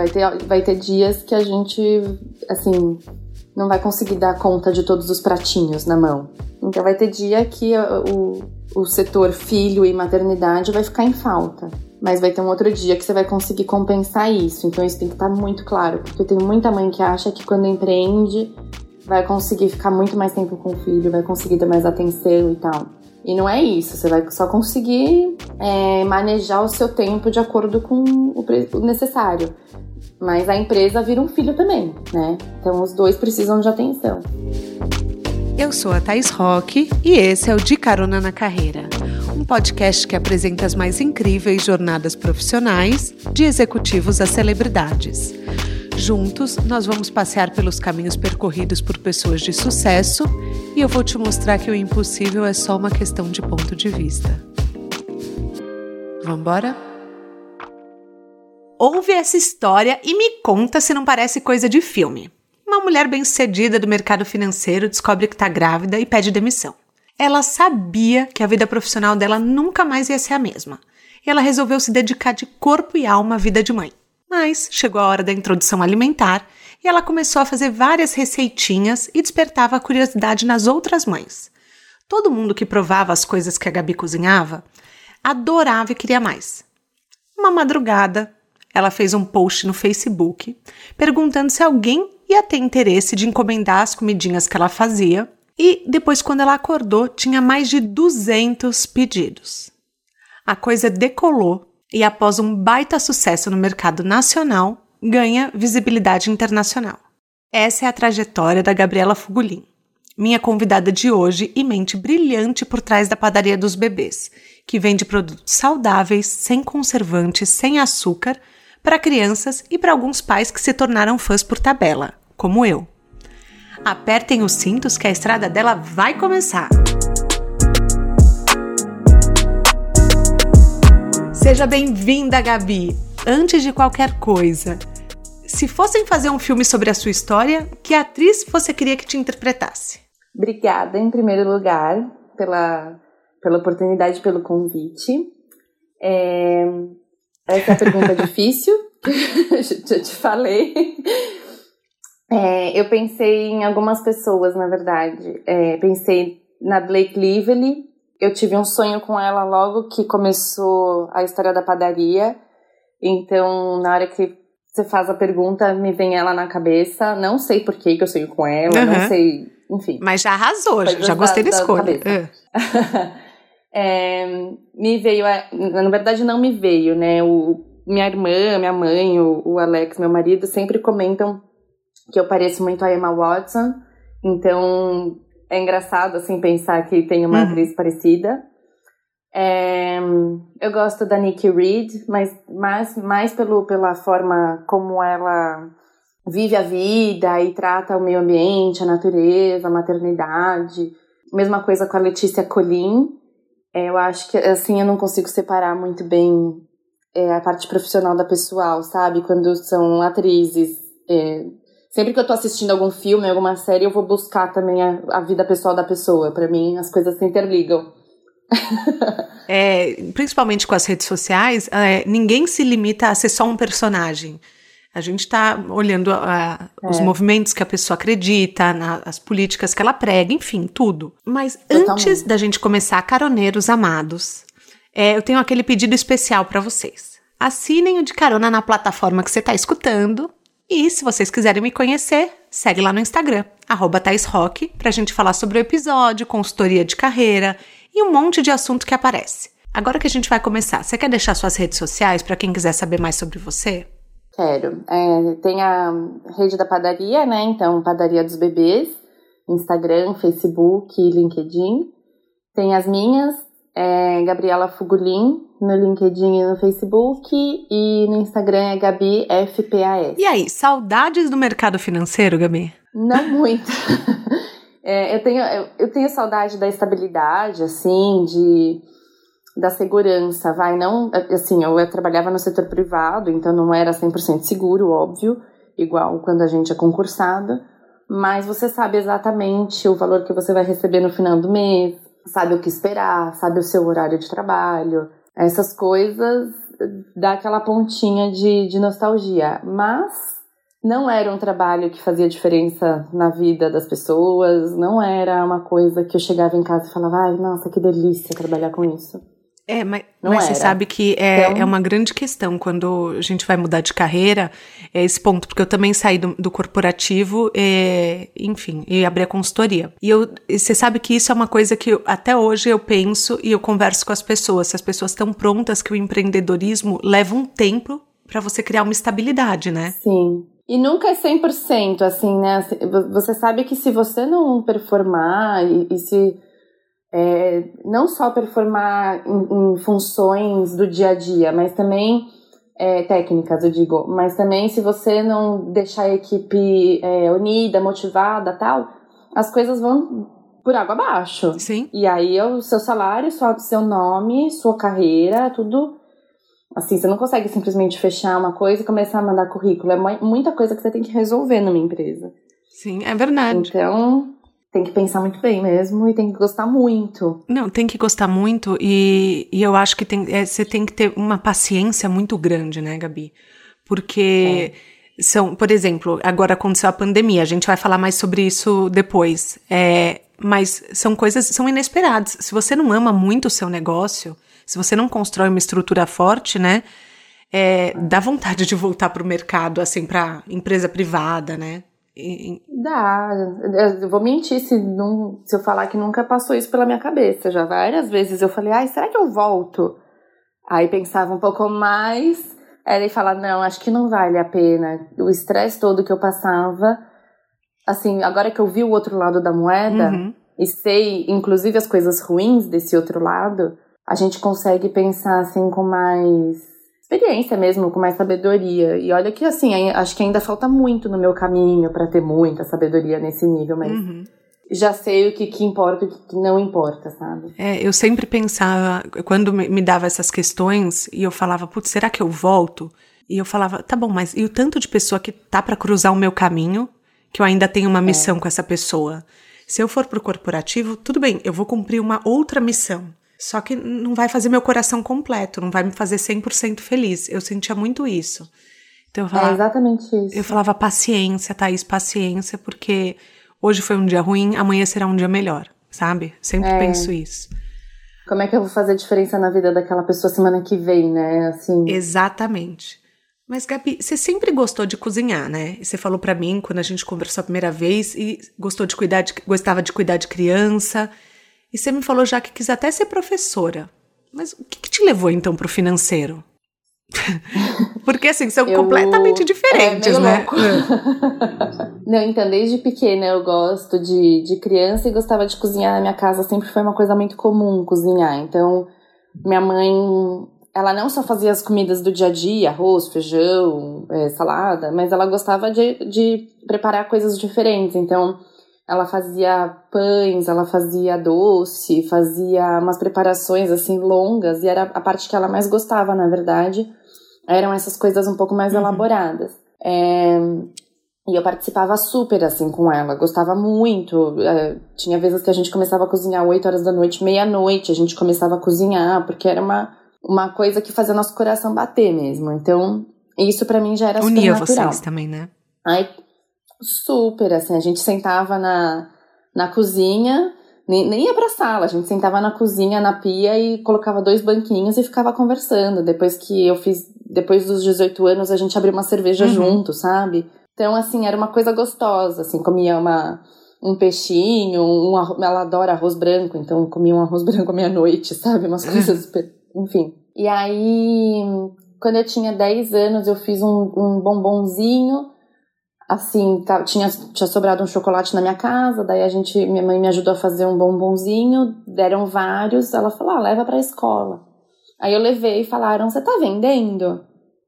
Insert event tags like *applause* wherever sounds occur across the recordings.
Vai ter, vai ter dias que a gente, assim, não vai conseguir dar conta de todos os pratinhos na mão. Então vai ter dia que o, o setor filho e maternidade vai ficar em falta. Mas vai ter um outro dia que você vai conseguir compensar isso. Então isso tem que estar muito claro. Porque tem muita mãe que acha que quando empreende vai conseguir ficar muito mais tempo com o filho, vai conseguir dar mais atenção e tal. E não é isso, você vai só conseguir é, manejar o seu tempo de acordo com o necessário. Mas a empresa vira um filho também, né? Então os dois precisam de atenção. Eu sou a Thais Roque e esse é o De Carona na Carreira, um podcast que apresenta as mais incríveis jornadas profissionais de executivos a celebridades. Juntos, nós vamos passear pelos caminhos percorridos por pessoas de sucesso e eu vou te mostrar que o impossível é só uma questão de ponto de vista. Vamos embora? Ouve essa história e me conta se não parece coisa de filme. Uma mulher bem-sucedida do mercado financeiro descobre que está grávida e pede demissão. Ela sabia que a vida profissional dela nunca mais ia ser a mesma. E ela resolveu se dedicar de corpo e alma à vida de mãe. Mas chegou a hora da introdução alimentar e ela começou a fazer várias receitinhas e despertava a curiosidade nas outras mães. Todo mundo que provava as coisas que a Gabi cozinhava adorava e queria mais. Uma madrugada, ela fez um post no Facebook perguntando se alguém ia ter interesse de encomendar as comidinhas que ela fazia. E depois, quando ela acordou, tinha mais de 200 pedidos. A coisa decolou e após um baita sucesso no mercado nacional, ganha visibilidade internacional. Essa é a trajetória da Gabriela Fugulin, minha convidada de hoje e mente brilhante por trás da padaria dos bebês, que vende produtos saudáveis, sem conservantes, sem açúcar, para crianças e para alguns pais que se tornaram fãs por tabela, como eu. Apertem os cintos que a estrada dela vai começar! Seja bem-vinda, Gabi! Antes de qualquer coisa, se fossem fazer um filme sobre a sua história, que atriz você queria que te interpretasse? Obrigada, em primeiro lugar, pela, pela oportunidade, pelo convite. É, essa é a pergunta difícil, já *laughs* te falei. É, eu pensei em algumas pessoas, na verdade. É, pensei na Blake Lively, eu tive um sonho com ela logo que começou a história da padaria. Então, na hora que você faz a pergunta, me vem ela na cabeça. Não sei por que, que eu sonho com ela, uhum. não sei. Enfim. Mas já arrasou, já, já gostei da, da escolha. Da *laughs* é, me veio. Na verdade, não me veio, né? O, minha irmã, minha mãe, o, o Alex, meu marido, sempre comentam que eu pareço muito a Emma Watson. Então, é engraçado, assim, pensar que tem uma uhum. atriz parecida. É, eu gosto da Nikki Reed, mas mais, mais pelo, pela forma como ela vive a vida e trata o meio ambiente, a natureza, a maternidade. Mesma coisa com a Letícia Colin. É, eu acho que, assim, eu não consigo separar muito bem é, a parte profissional da pessoal, sabe? Quando são atrizes é, sempre que eu tô assistindo algum filme, alguma série, eu vou buscar também a, a vida pessoal da pessoa. Para mim, as coisas se interligam. é, principalmente com as redes sociais, é, ninguém se limita a ser só um personagem. A gente está olhando a, os é. movimentos que a pessoa acredita, na, as políticas que ela prega, enfim, tudo. Mas Totalmente. antes da gente começar, caroneiros amados, é, eu tenho aquele pedido especial para vocês. Assinem o de carona na plataforma que você está escutando e se vocês quiserem me conhecer, segue lá no Instagram, arroba Rock, pra gente falar sobre o episódio, consultoria de carreira e um monte de assunto que aparece. Agora que a gente vai começar, você quer deixar suas redes sociais para quem quiser saber mais sobre você? Quero. É, tem a rede da padaria, né? Então, Padaria dos Bebês, Instagram, Facebook, LinkedIn. Tem as minhas, é Gabriela Fugulin, no LinkedIn e no Facebook, e no Instagram é Gabi FPAS. E aí, saudades do mercado financeiro, Gabi? Não muito. *laughs* é, eu, tenho, eu, eu, tenho saudade da estabilidade, assim, de da segurança, vai, não, assim, eu, trabalhava no setor privado, então não era 100% seguro, óbvio, igual quando a gente é concursada, mas você sabe exatamente o valor que você vai receber no final do mês, sabe o que esperar, sabe o seu horário de trabalho. Essas coisas dá aquela pontinha de, de nostalgia. Mas não era um trabalho que fazia diferença na vida das pessoas, não era uma coisa que eu chegava em casa e falava, ai, nossa, que delícia trabalhar com isso. É, mas, mas você sabe que é, então... é uma grande questão quando a gente vai mudar de carreira, é esse ponto, porque eu também saí do, do corporativo, e, enfim, e abri a consultoria. E eu, você sabe que isso é uma coisa que eu, até hoje eu penso e eu converso com as pessoas, se as pessoas estão prontas que o empreendedorismo leva um tempo para você criar uma estabilidade, né? Sim. E nunca é 100%, assim, né? Você sabe que se você não performar e, e se é, não só performar em, em, funções do dia a dia, mas também é, técnicas, eu digo, mas também se você não deixar a equipe é, unida, motivada, tal, as coisas vão por água abaixo. Sim. E aí o seu salário, sua, seu nome, sua carreira, tudo Assim, você não consegue simplesmente fechar uma coisa e começar a mandar currículo. É muita coisa que você tem que resolver numa empresa. Sim, é verdade. Então, tem que pensar muito bem mesmo e tem que gostar muito. Não, tem que gostar muito e, e eu acho que tem, é, você tem que ter uma paciência muito grande, né, Gabi? Porque é. são, por exemplo, agora aconteceu a pandemia, a gente vai falar mais sobre isso depois. É, mas são coisas, são inesperadas. Se você não ama muito o seu negócio, se você não constrói uma estrutura forte, né? É, dá vontade de voltar para o mercado, assim, para empresa privada, né? E, dá. Eu vou mentir se, não, se eu falar que nunca passou isso pela minha cabeça. Já várias vezes eu falei, ai, será que eu volto? Aí pensava um pouco mais, era e falar, não, acho que não vale a pena. O estresse todo que eu passava, assim, agora que eu vi o outro lado da moeda uhum. e sei, inclusive, as coisas ruins desse outro lado, a gente consegue pensar assim com mais experiência mesmo, com mais sabedoria. E olha que assim, acho que ainda falta muito no meu caminho para ter muita sabedoria nesse nível, mas uhum. já sei o que, que importa e o que não importa, sabe? É, eu sempre pensava, quando me dava essas questões e eu falava, putz, será que eu volto? E eu falava, tá bom, mas e o tanto de pessoa que tá para cruzar o meu caminho, que eu ainda tenho uma é. missão é. com essa pessoa? Se eu for pro corporativo, tudo bem, eu vou cumprir uma outra missão. Só que não vai fazer meu coração completo, não vai me fazer 100% feliz. Eu sentia muito isso. Então eu falava, é exatamente isso. Eu falava paciência, Thaís, paciência, porque hoje foi um dia ruim, amanhã será um dia melhor, sabe? Sempre é. penso isso. Como é que eu vou fazer diferença na vida daquela pessoa semana que vem, né? Assim. Exatamente. Mas, Gabi, você sempre gostou de cozinhar, né? Você falou para mim quando a gente conversou a primeira vez e gostou de cuidar de, gostava de cuidar de criança. E você me falou já que quis até ser professora. Mas o que, que te levou então para o financeiro? *laughs* Porque assim, são eu... completamente diferentes, é, né? *laughs* Não, então, desde pequena eu gosto de, de criança e gostava de cozinhar na minha casa, sempre foi uma coisa muito comum cozinhar. Então, minha mãe, ela não só fazia as comidas do dia a dia, arroz, feijão, é, salada, mas ela gostava de, de preparar coisas diferentes. Então, ela fazia pães, ela fazia doce, fazia umas preparações assim longas, e era a parte que ela mais gostava, na verdade. Eram essas coisas um pouco mais uhum. elaboradas. É, e eu participava super assim com ela, gostava muito. É, tinha vezes que a gente começava a cozinhar 8 horas da noite, meia-noite, a gente começava a cozinhar, porque era uma, uma coisa que fazia nosso coração bater mesmo. Então, isso para mim já era super Unia natural. vocês também, né? Aí Super, assim, a gente sentava na, na cozinha, nem, nem ia pra sala, a gente sentava na cozinha, na pia e colocava dois banquinhos e ficava conversando. Depois que eu fiz, depois dos 18 anos, a gente abriu uma cerveja uhum. junto, sabe? Então, assim, era uma coisa gostosa, assim, comia uma, um peixinho, um, ela adora arroz branco, então comia um arroz *laughs* branco à meia-noite, sabe? Umas coisas, *laughs* enfim. E aí, quando eu tinha 10 anos, eu fiz um, um bombonzinho assim, tá, tinha, tinha sobrado um chocolate na minha casa, daí a gente, minha mãe me ajudou a fazer um bombonzinho, deram vários, ela falou, ah, leva pra escola. Aí eu levei e falaram, você tá vendendo?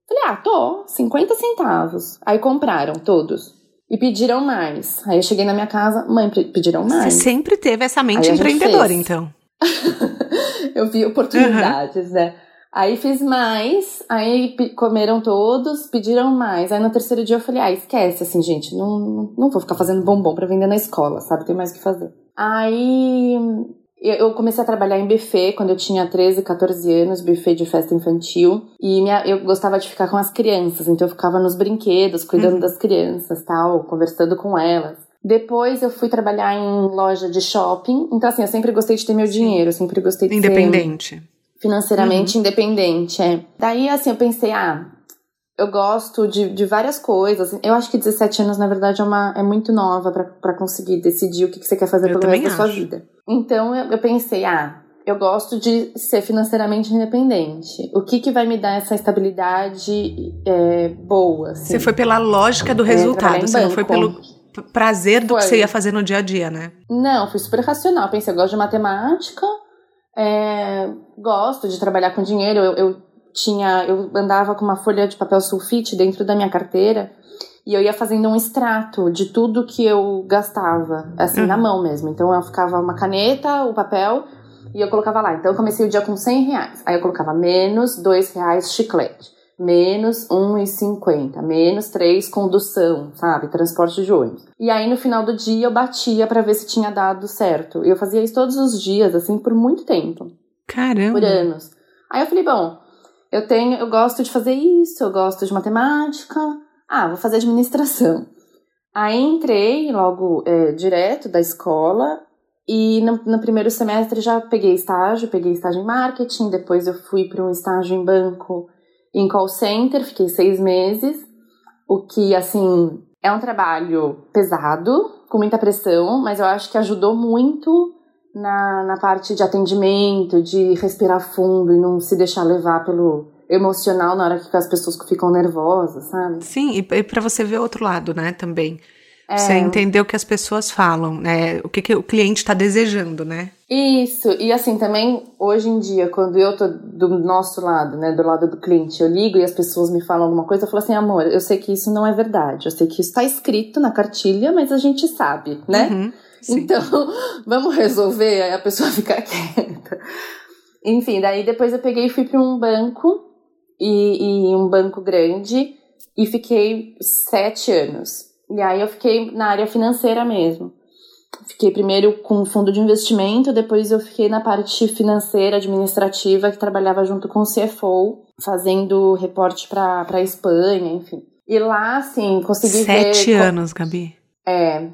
Falei, ah, tô, 50 centavos. Aí compraram todos. E pediram mais. Aí eu cheguei na minha casa, mãe, pediram mais. Você sempre teve essa mente empreendedora, então. *laughs* eu vi oportunidades, uhum. né? Aí fiz mais, aí comeram todos, pediram mais. Aí no terceiro dia eu falei, ah, esquece, assim, gente, não, não vou ficar fazendo bombom para vender na escola, sabe? Tem mais o que fazer. Aí Eu comecei a trabalhar em buffet quando eu tinha 13, 14 anos, buffet de festa infantil. E minha, eu gostava de ficar com as crianças, então eu ficava nos brinquedos, cuidando uhum. das crianças, tal, conversando com elas. Depois eu fui trabalhar em loja de shopping. Então, assim, eu sempre gostei de ter meu dinheiro, eu sempre gostei de Independente. ser financeiramente uhum. independente. É. Daí, assim, eu pensei, ah, eu gosto de, de várias coisas. Eu acho que 17 anos, na verdade, é, uma, é muito nova para conseguir decidir o que, que você quer fazer eu pelo resto acho. da sua vida. Então eu, eu, pensei, ah, eu gosto de ser financeiramente independente. O que, que vai me dar essa estabilidade é, boa? Assim? Você foi pela lógica do é, resultado, você banco. não foi pelo prazer do foi. que você ia fazer no dia a dia, né? Não, fui super racional. Pensei, eu gosto de matemática, é, gosto de trabalhar com dinheiro. Eu, eu tinha, eu andava com uma folha de papel sulfite dentro da minha carteira e eu ia fazendo um extrato de tudo que eu gastava, assim, uhum. na mão mesmo. Então eu ficava uma caneta, o papel, e eu colocava lá. Então eu comecei o dia com 100 reais. Aí eu colocava menos 2 reais chiclete, menos 1,50, menos 3 condução, sabe? Transporte de ônibus. E aí no final do dia eu batia para ver se tinha dado certo. E eu fazia isso todos os dias, assim, por muito tempo. Caramba! Por anos. Aí eu falei, bom, eu tenho, eu gosto de fazer isso, eu gosto de matemática. Ah, vou fazer administração. Aí entrei logo é, direto da escola e no, no, primeiro semestre já peguei estágio, peguei estágio em marketing, depois eu fui para um estágio em banco em call center, fiquei seis meses, o que assim é um trabalho pesado, com muita pressão, mas eu acho que ajudou muito na, na parte de atendimento, de respirar fundo e não se deixar levar pelo emocional na hora que as pessoas ficam nervosas, sabe? Sim, e, e para você ver o outro lado, né, também. É. Você entender o que as pessoas falam, né? O que, que o cliente está desejando, né? Isso, e assim, também, hoje em dia, quando eu tô do nosso lado, né, do lado do cliente, eu ligo e as pessoas me falam alguma coisa, eu falo assim, amor, eu sei que isso não é verdade, eu sei que isso está escrito na cartilha, mas a gente sabe, né? Uhum. Então, *laughs* vamos resolver, aí a pessoa *laughs* fica quieta. Enfim, daí depois eu peguei e fui para um banco, e, e um banco grande, e fiquei sete anos. E aí eu fiquei na área financeira mesmo. Fiquei primeiro com fundo de investimento, depois eu fiquei na parte financeira, administrativa, que trabalhava junto com o CFO, fazendo reporte para a Espanha, enfim. E lá, assim, consegui Sete ver... Sete anos, Gabi. É,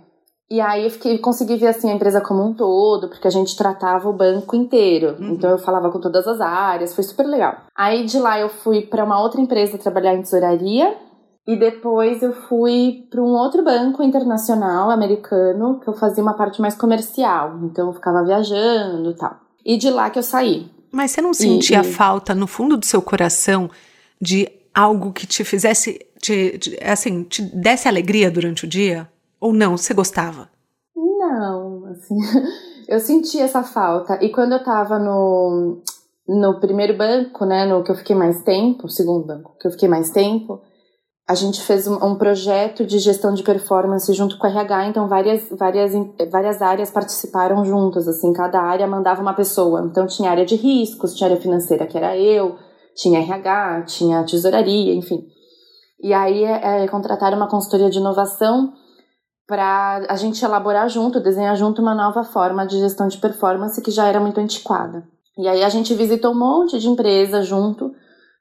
e aí eu fiquei, consegui ver assim a empresa como um todo, porque a gente tratava o banco inteiro. Uhum. Então eu falava com todas as áreas, foi super legal. Aí de lá eu fui para uma outra empresa trabalhar em tesouraria e depois eu fui para um outro banco internacional americano, que eu fazia uma parte mais comercial. Então eu ficava viajando e tal. E de lá que eu saí. Mas você não sentia e, falta no fundo do seu coração de algo que te fizesse, te, te, assim, te desse alegria durante o dia? Ou não, você gostava? Não, assim, *laughs* eu senti essa falta. E quando eu tava no, no primeiro banco, né, no que eu fiquei mais tempo, segundo banco, que eu fiquei mais tempo, a gente fez um, um, projeto de gestão de performance junto com o RH, então várias, várias, várias áreas participaram juntas, assim, cada área mandava uma pessoa. Então tinha área de riscos, tinha área financeira, que era eu, tinha RH, tinha tesouraria, enfim. E aí é, é, contrataram uma consultoria de inovação para a gente elaborar junto, desenhar junto uma nova forma de gestão de performance que já era muito antiquada. E aí a gente visitou um monte de empresa junto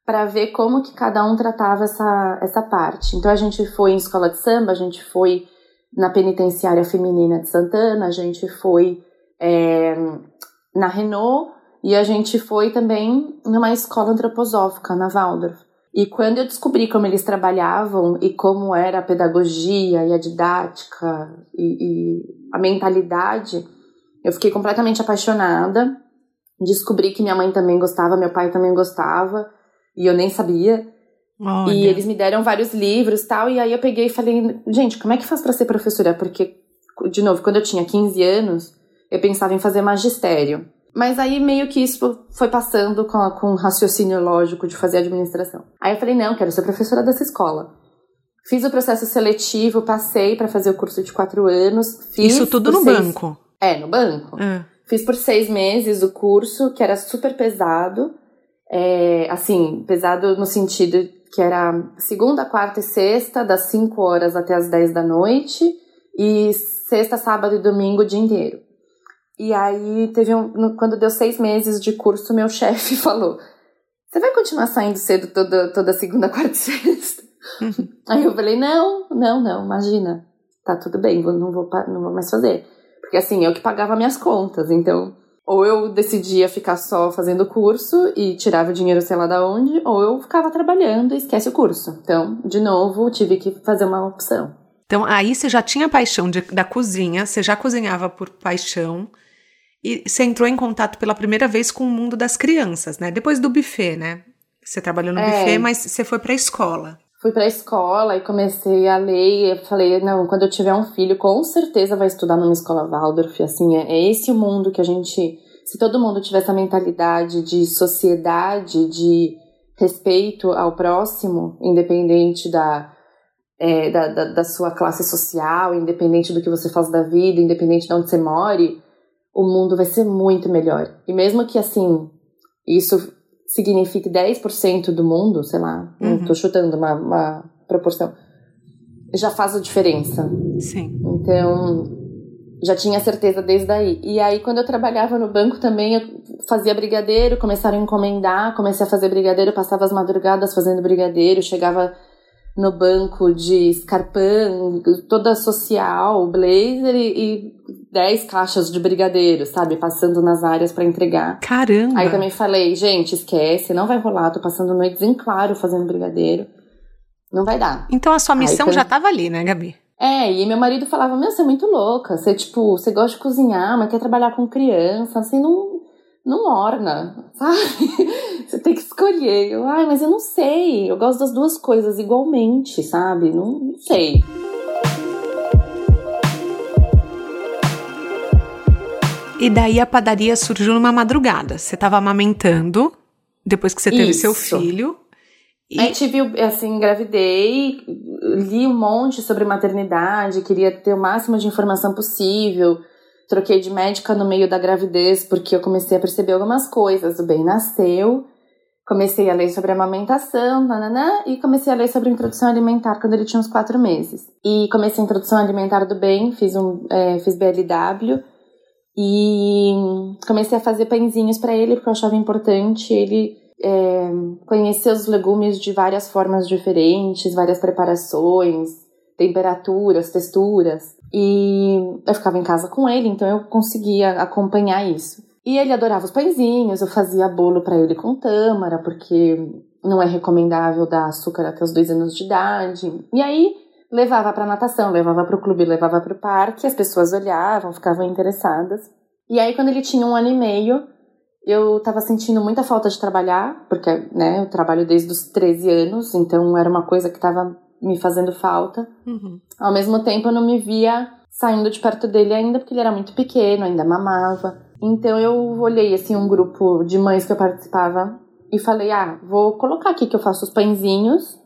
para ver como que cada um tratava essa, essa parte. Então a gente foi em escola de samba, a gente foi na penitenciária feminina de Santana, a gente foi é, na Renault e a gente foi também numa escola antroposófica na Waldorf. E quando eu descobri como eles trabalhavam e como era a pedagogia e a didática e, e a mentalidade, eu fiquei completamente apaixonada. Descobri que minha mãe também gostava, meu pai também gostava, e eu nem sabia. Olha. E eles me deram vários livros tal, e aí eu peguei e falei, gente, como é que faz para ser professora? Porque, de novo, quando eu tinha 15 anos, eu pensava em fazer magistério. Mas aí meio que isso foi passando com, com um raciocínio lógico de fazer administração. Aí eu falei, não, quero ser professora dessa escola. Fiz o processo seletivo, passei para fazer o curso de quatro anos. isso tudo no seis... banco? É, no banco. É. Fiz por seis meses o curso, que era super pesado. É, assim, pesado no sentido que era segunda, quarta e sexta, das 5 horas até as 10 da noite, e sexta, sábado e domingo o dia inteiro. E aí teve um. Quando deu seis meses de curso, meu *laughs* chefe falou: Você vai continuar saindo cedo toda, toda segunda, *laughs* quarta e sexta? *laughs* Aí eu falei: Não, não, não, imagina. Tá tudo bem, não vou, não vou mais fazer. Porque assim, eu que pagava minhas contas, então ou eu decidia ficar só fazendo curso e tirava o dinheiro sei lá da onde, ou eu ficava trabalhando e esquece o curso. Então, de novo, tive que fazer uma opção. Então, aí você já tinha paixão de, da cozinha, você já cozinhava por paixão e você entrou em contato pela primeira vez com o mundo das crianças, né? Depois do buffet, né? Você trabalhou no é. buffet, mas você foi para a escola. Fui para a escola e comecei a ler. Eu falei, não, quando eu tiver um filho, com certeza vai estudar numa escola Waldorf. Assim, é, é esse o mundo que a gente. Se todo mundo tivesse essa mentalidade de sociedade, de respeito ao próximo, independente da, é, da, da, da, sua classe social, independente do que você faz da vida, independente de onde você more, o mundo vai ser muito melhor. E mesmo que, assim, isso signifique 10% do mundo, sei lá, uhum. não tô chutando uma, uma proporção, já faz a diferença. Sim. Então, já tinha certeza desde aí. E aí, quando eu trabalhava no banco também, eu fazia brigadeiro, começaram a encomendar, comecei a fazer brigadeiro, passava as madrugadas fazendo brigadeiro, chegava no banco de escarpão, toda social, blazer e, e 10 caixas de brigadeiro, sabe? Passando nas áreas para entregar. Caramba! Aí também falei, gente, esquece, não vai rolar, tô passando noites em claro fazendo brigadeiro. Não vai dar. Então a sua missão Aí, já tava ali, né, Gabi? É, e meu marido falava, meu, você é muito louca, você, tipo, você gosta de cozinhar, mas quer trabalhar com criança, assim, não, não orna, sabe? *laughs* Você tem que escolher. Eu, ai, mas eu não sei. Eu gosto das duas coisas igualmente, sabe? Não, não sei. E daí a padaria surgiu numa madrugada. Você estava amamentando depois que você teve Isso. seu filho. E... Aí tive, assim, engravidei, li um monte sobre maternidade, queria ter o máximo de informação possível troquei de médica no meio da gravidez porque eu comecei a perceber algumas coisas. O bem nasceu, comecei a ler sobre amamentação, nananã, e comecei a ler sobre introdução alimentar quando ele tinha uns quatro meses. E comecei a introdução alimentar do bem, fiz um, é, fiz BLW e comecei a fazer pãezinhos para ele porque eu achava importante ele é, conhecer os legumes de várias formas diferentes, várias preparações, temperaturas, texturas. E eu ficava em casa com ele, então eu conseguia acompanhar isso. E ele adorava os pãezinhos, eu fazia bolo para ele com tâmara, porque não é recomendável dar açúcar até os dois anos de idade. E aí levava para natação, levava para o clube, levava para o parque, as pessoas olhavam, ficavam interessadas. E aí quando ele tinha um ano e meio, eu estava sentindo muita falta de trabalhar, porque né, eu trabalho desde os 13 anos, então era uma coisa que estava me fazendo falta. Uhum. Ao mesmo tempo, eu não me via saindo de perto dele ainda, porque ele era muito pequeno, ainda mamava. Então, eu olhei, assim, um grupo de mães que eu participava e falei: ah, vou colocar aqui que eu faço os pãezinhos,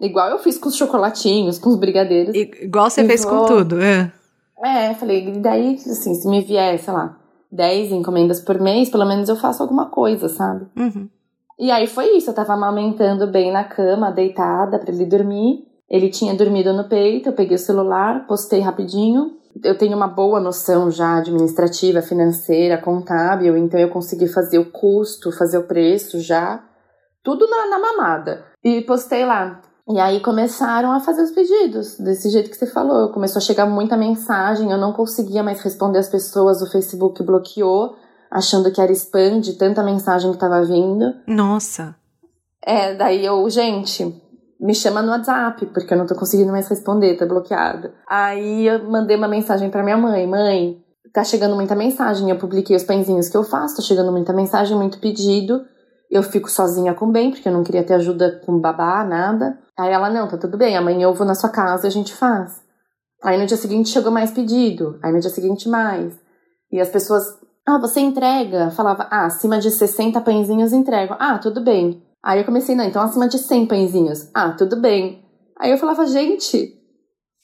igual eu fiz com os chocolatinhos, com os brigadeiros. igual você fez vou... com tudo, é. É, falei, daí, assim, se me vier, sei lá, 10 encomendas por mês, pelo menos eu faço alguma coisa, sabe? Uhum. E aí foi isso, eu tava amamentando bem na cama, deitada, para ele dormir. Ele tinha dormido no peito, eu peguei o celular, postei rapidinho. Eu tenho uma boa noção já administrativa, financeira, contábil, então eu consegui fazer o custo, fazer o preço já, tudo na, na mamada. E postei lá. E aí começaram a fazer os pedidos, desse jeito que você falou. Começou a chegar muita mensagem, eu não conseguia mais responder as pessoas, o Facebook bloqueou, achando que era spam de tanta mensagem que estava vindo. Nossa. É, daí eu, gente, me chama no WhatsApp, porque eu não tô conseguindo mais responder, tá bloqueada. Aí eu mandei uma mensagem para minha mãe: mãe, tá chegando muita mensagem. Eu publiquei os pãezinhos que eu faço, tá chegando muita mensagem, muito pedido. Eu fico sozinha com o bem, porque eu não queria ter ajuda com babá, nada. Aí ela: não, tá tudo bem, amanhã eu vou na sua casa e a gente faz. Aí no dia seguinte chegou mais pedido, aí no dia seguinte mais. E as pessoas: ah, você entrega? Falava: ah, acima de 60 pãezinhos entrego. Ah, tudo bem. Aí eu comecei, não, então acima de 100 pãezinhos. Ah, tudo bem. Aí eu falava, gente,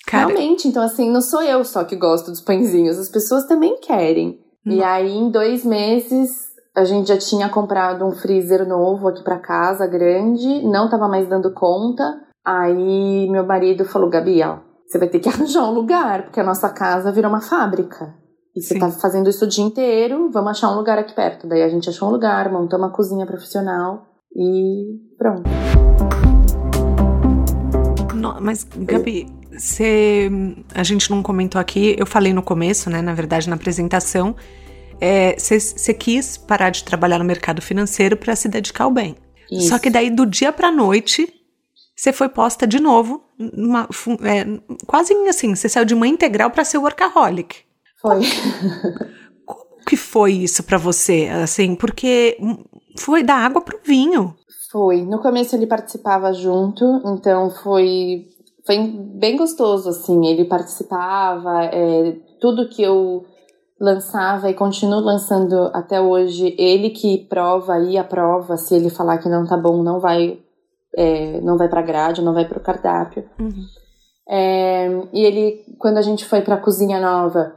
Cara... realmente, então assim, não sou eu só que gosto dos pãezinhos, as pessoas também querem. E aí, em dois meses, a gente já tinha comprado um freezer novo aqui para casa, grande, não tava mais dando conta. Aí meu marido falou, Gabi, ó, você vai ter que *laughs* arranjar um lugar, porque a nossa casa virou uma fábrica. E você Sim. tá fazendo isso o dia inteiro, vamos achar um lugar aqui perto. Daí a gente achou um lugar, montou uma cozinha profissional e pronto. Não, mas, Gabi, você, a gente não comentou aqui, eu falei no começo, né, na verdade, na apresentação, você é, quis parar de trabalhar no mercado financeiro para se dedicar ao bem. Isso. Só que daí, do dia para noite, você foi posta de novo, numa, é, quase assim, você saiu de uma integral para ser workaholic. Foi. Como que foi isso para você? Assim, porque foi da água pro vinho. Foi. No começo ele participava junto, então foi foi bem gostoso assim. Ele participava, é, tudo que eu lançava e continuo lançando até hoje. Ele que prova e aprova. Se ele falar que não tá bom, não vai é, não vai para grade, não vai para o cardápio. Uhum. É, e ele, quando a gente foi para a cozinha nova,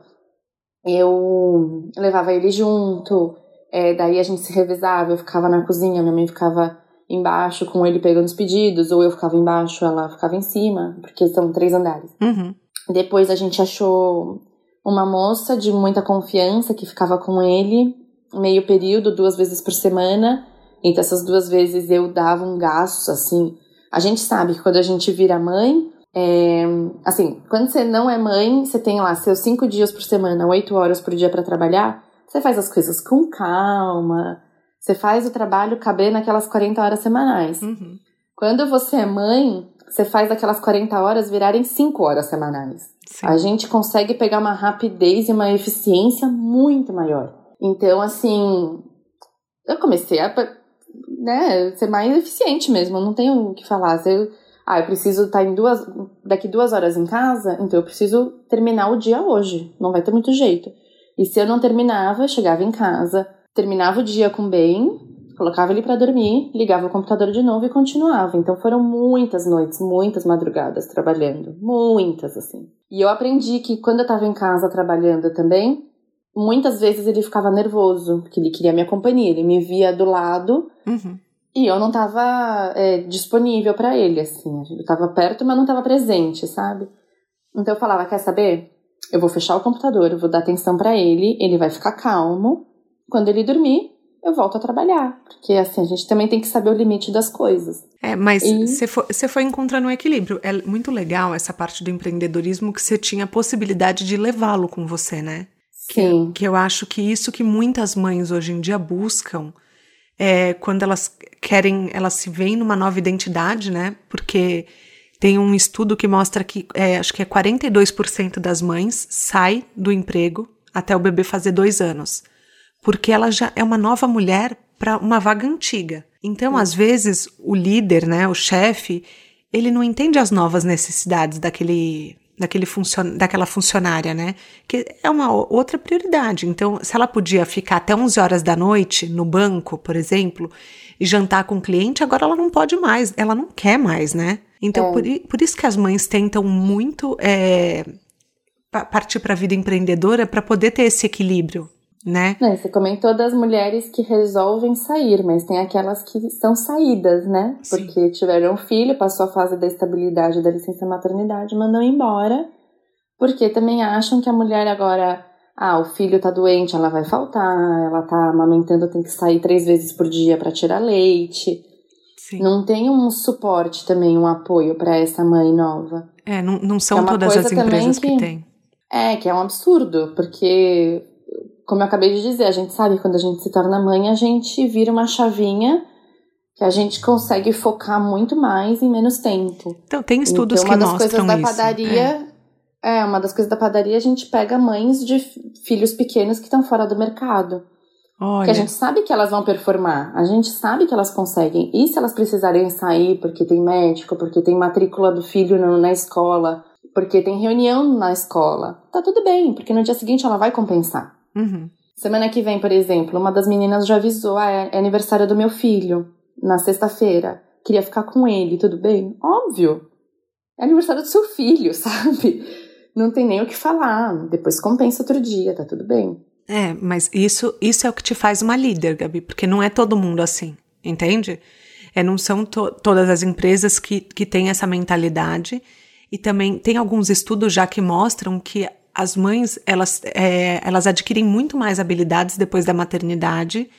eu levava ele junto. É, daí a gente se revezava, eu ficava na cozinha, minha mãe ficava embaixo com ele pegando os pedidos, ou eu ficava embaixo, ela ficava em cima, porque são três andares. Uhum. Depois a gente achou uma moça de muita confiança que ficava com ele meio período, duas vezes por semana. Então essas duas vezes eu dava um gasto, assim. A gente sabe que quando a gente vira mãe, é, assim, quando você não é mãe, você tem lá seus cinco dias por semana, oito horas por dia para trabalhar, você faz as coisas com calma, você faz o trabalho caber naquelas 40 horas semanais. Uhum. Quando você é mãe, você faz aquelas 40 horas virarem 5 horas semanais. Sim. A gente consegue pegar uma rapidez e uma eficiência muito maior. Então, assim, eu comecei a né, ser mais eficiente mesmo, não tenho o que falar. Se ah, eu preciso estar em duas, daqui duas horas em casa, então eu preciso terminar o dia hoje, não vai ter muito jeito. E se eu não terminava, eu chegava em casa, terminava o dia com bem, colocava ele para dormir, ligava o computador de novo e continuava. Então foram muitas noites, muitas madrugadas trabalhando, muitas assim. E eu aprendi que quando eu estava em casa trabalhando também, muitas vezes ele ficava nervoso, porque ele queria minha companhia, ele me via do lado uhum. e eu não estava é, disponível para ele, assim. Eu estava perto, mas não estava presente, sabe? Então eu falava: quer saber? Eu vou fechar o computador, eu vou dar atenção para ele, ele vai ficar calmo. Quando ele dormir, eu volto a trabalhar. Porque assim, a gente também tem que saber o limite das coisas. É, mas você e... foi, foi encontrando um equilíbrio. É muito legal essa parte do empreendedorismo que você tinha a possibilidade de levá-lo com você, né? Sim. Que, que eu acho que isso que muitas mães hoje em dia buscam é quando elas querem, elas se veem numa nova identidade, né? Porque tem um estudo que mostra que é, acho que é 42% das mães sai do emprego até o bebê fazer dois anos. Porque ela já é uma nova mulher para uma vaga antiga. Então, às vezes, o líder, né, o chefe, ele não entende as novas necessidades daquele daquele funcion, daquela funcionária, né? Que é uma outra prioridade. Então, se ela podia ficar até 11 horas da noite no banco, por exemplo, e jantar com o cliente, agora ela não pode mais, ela não quer mais, né? Então, é. por, por, isso que as mães tentam muito é, partir para a vida empreendedora para poder ter esse equilíbrio, né? É, você comentou das mulheres que resolvem sair, mas tem aquelas que são saídas, né? Sim. Porque tiveram um filho, passou a fase da estabilidade da licença maternidade, mandam embora, porque também acham que a mulher agora, ah, o filho tá doente, ela vai faltar, ela tá amamentando, tem que sair três vezes por dia para tirar leite. Sim. Não tem um suporte também, um apoio para essa mãe nova. É, não, não são é todas as empresas que, que têm. É, que é um absurdo, porque como eu acabei de dizer, a gente sabe que quando a gente se torna mãe, a gente vira uma chavinha que a gente consegue focar muito mais em menos tempo. Então, tem estudos então, que mostram isso. Uma das coisas da padaria... É. é, uma das coisas da padaria, a gente pega mães de filhos pequenos que estão fora do mercado. Olha. Que a gente sabe que elas vão performar, a gente sabe que elas conseguem. E se elas precisarem sair porque tem médico, porque tem matrícula do filho na escola, porque tem reunião na escola, tá tudo bem, porque no dia seguinte ela vai compensar. Uhum. Semana que vem, por exemplo, uma das meninas já avisou: ah, é aniversário do meu filho, na sexta-feira. Queria ficar com ele, tudo bem? Óbvio. É aniversário do seu filho, *laughs* sabe? Não tem nem o que falar. Depois compensa outro dia, tá tudo bem. É, mas isso, isso é o que te faz uma líder, Gabi, porque não é todo mundo assim, entende? É, não são to todas as empresas que, que têm essa mentalidade. E também tem alguns estudos já que mostram que as mães, elas, é, elas adquirem muito mais habilidades depois da maternidade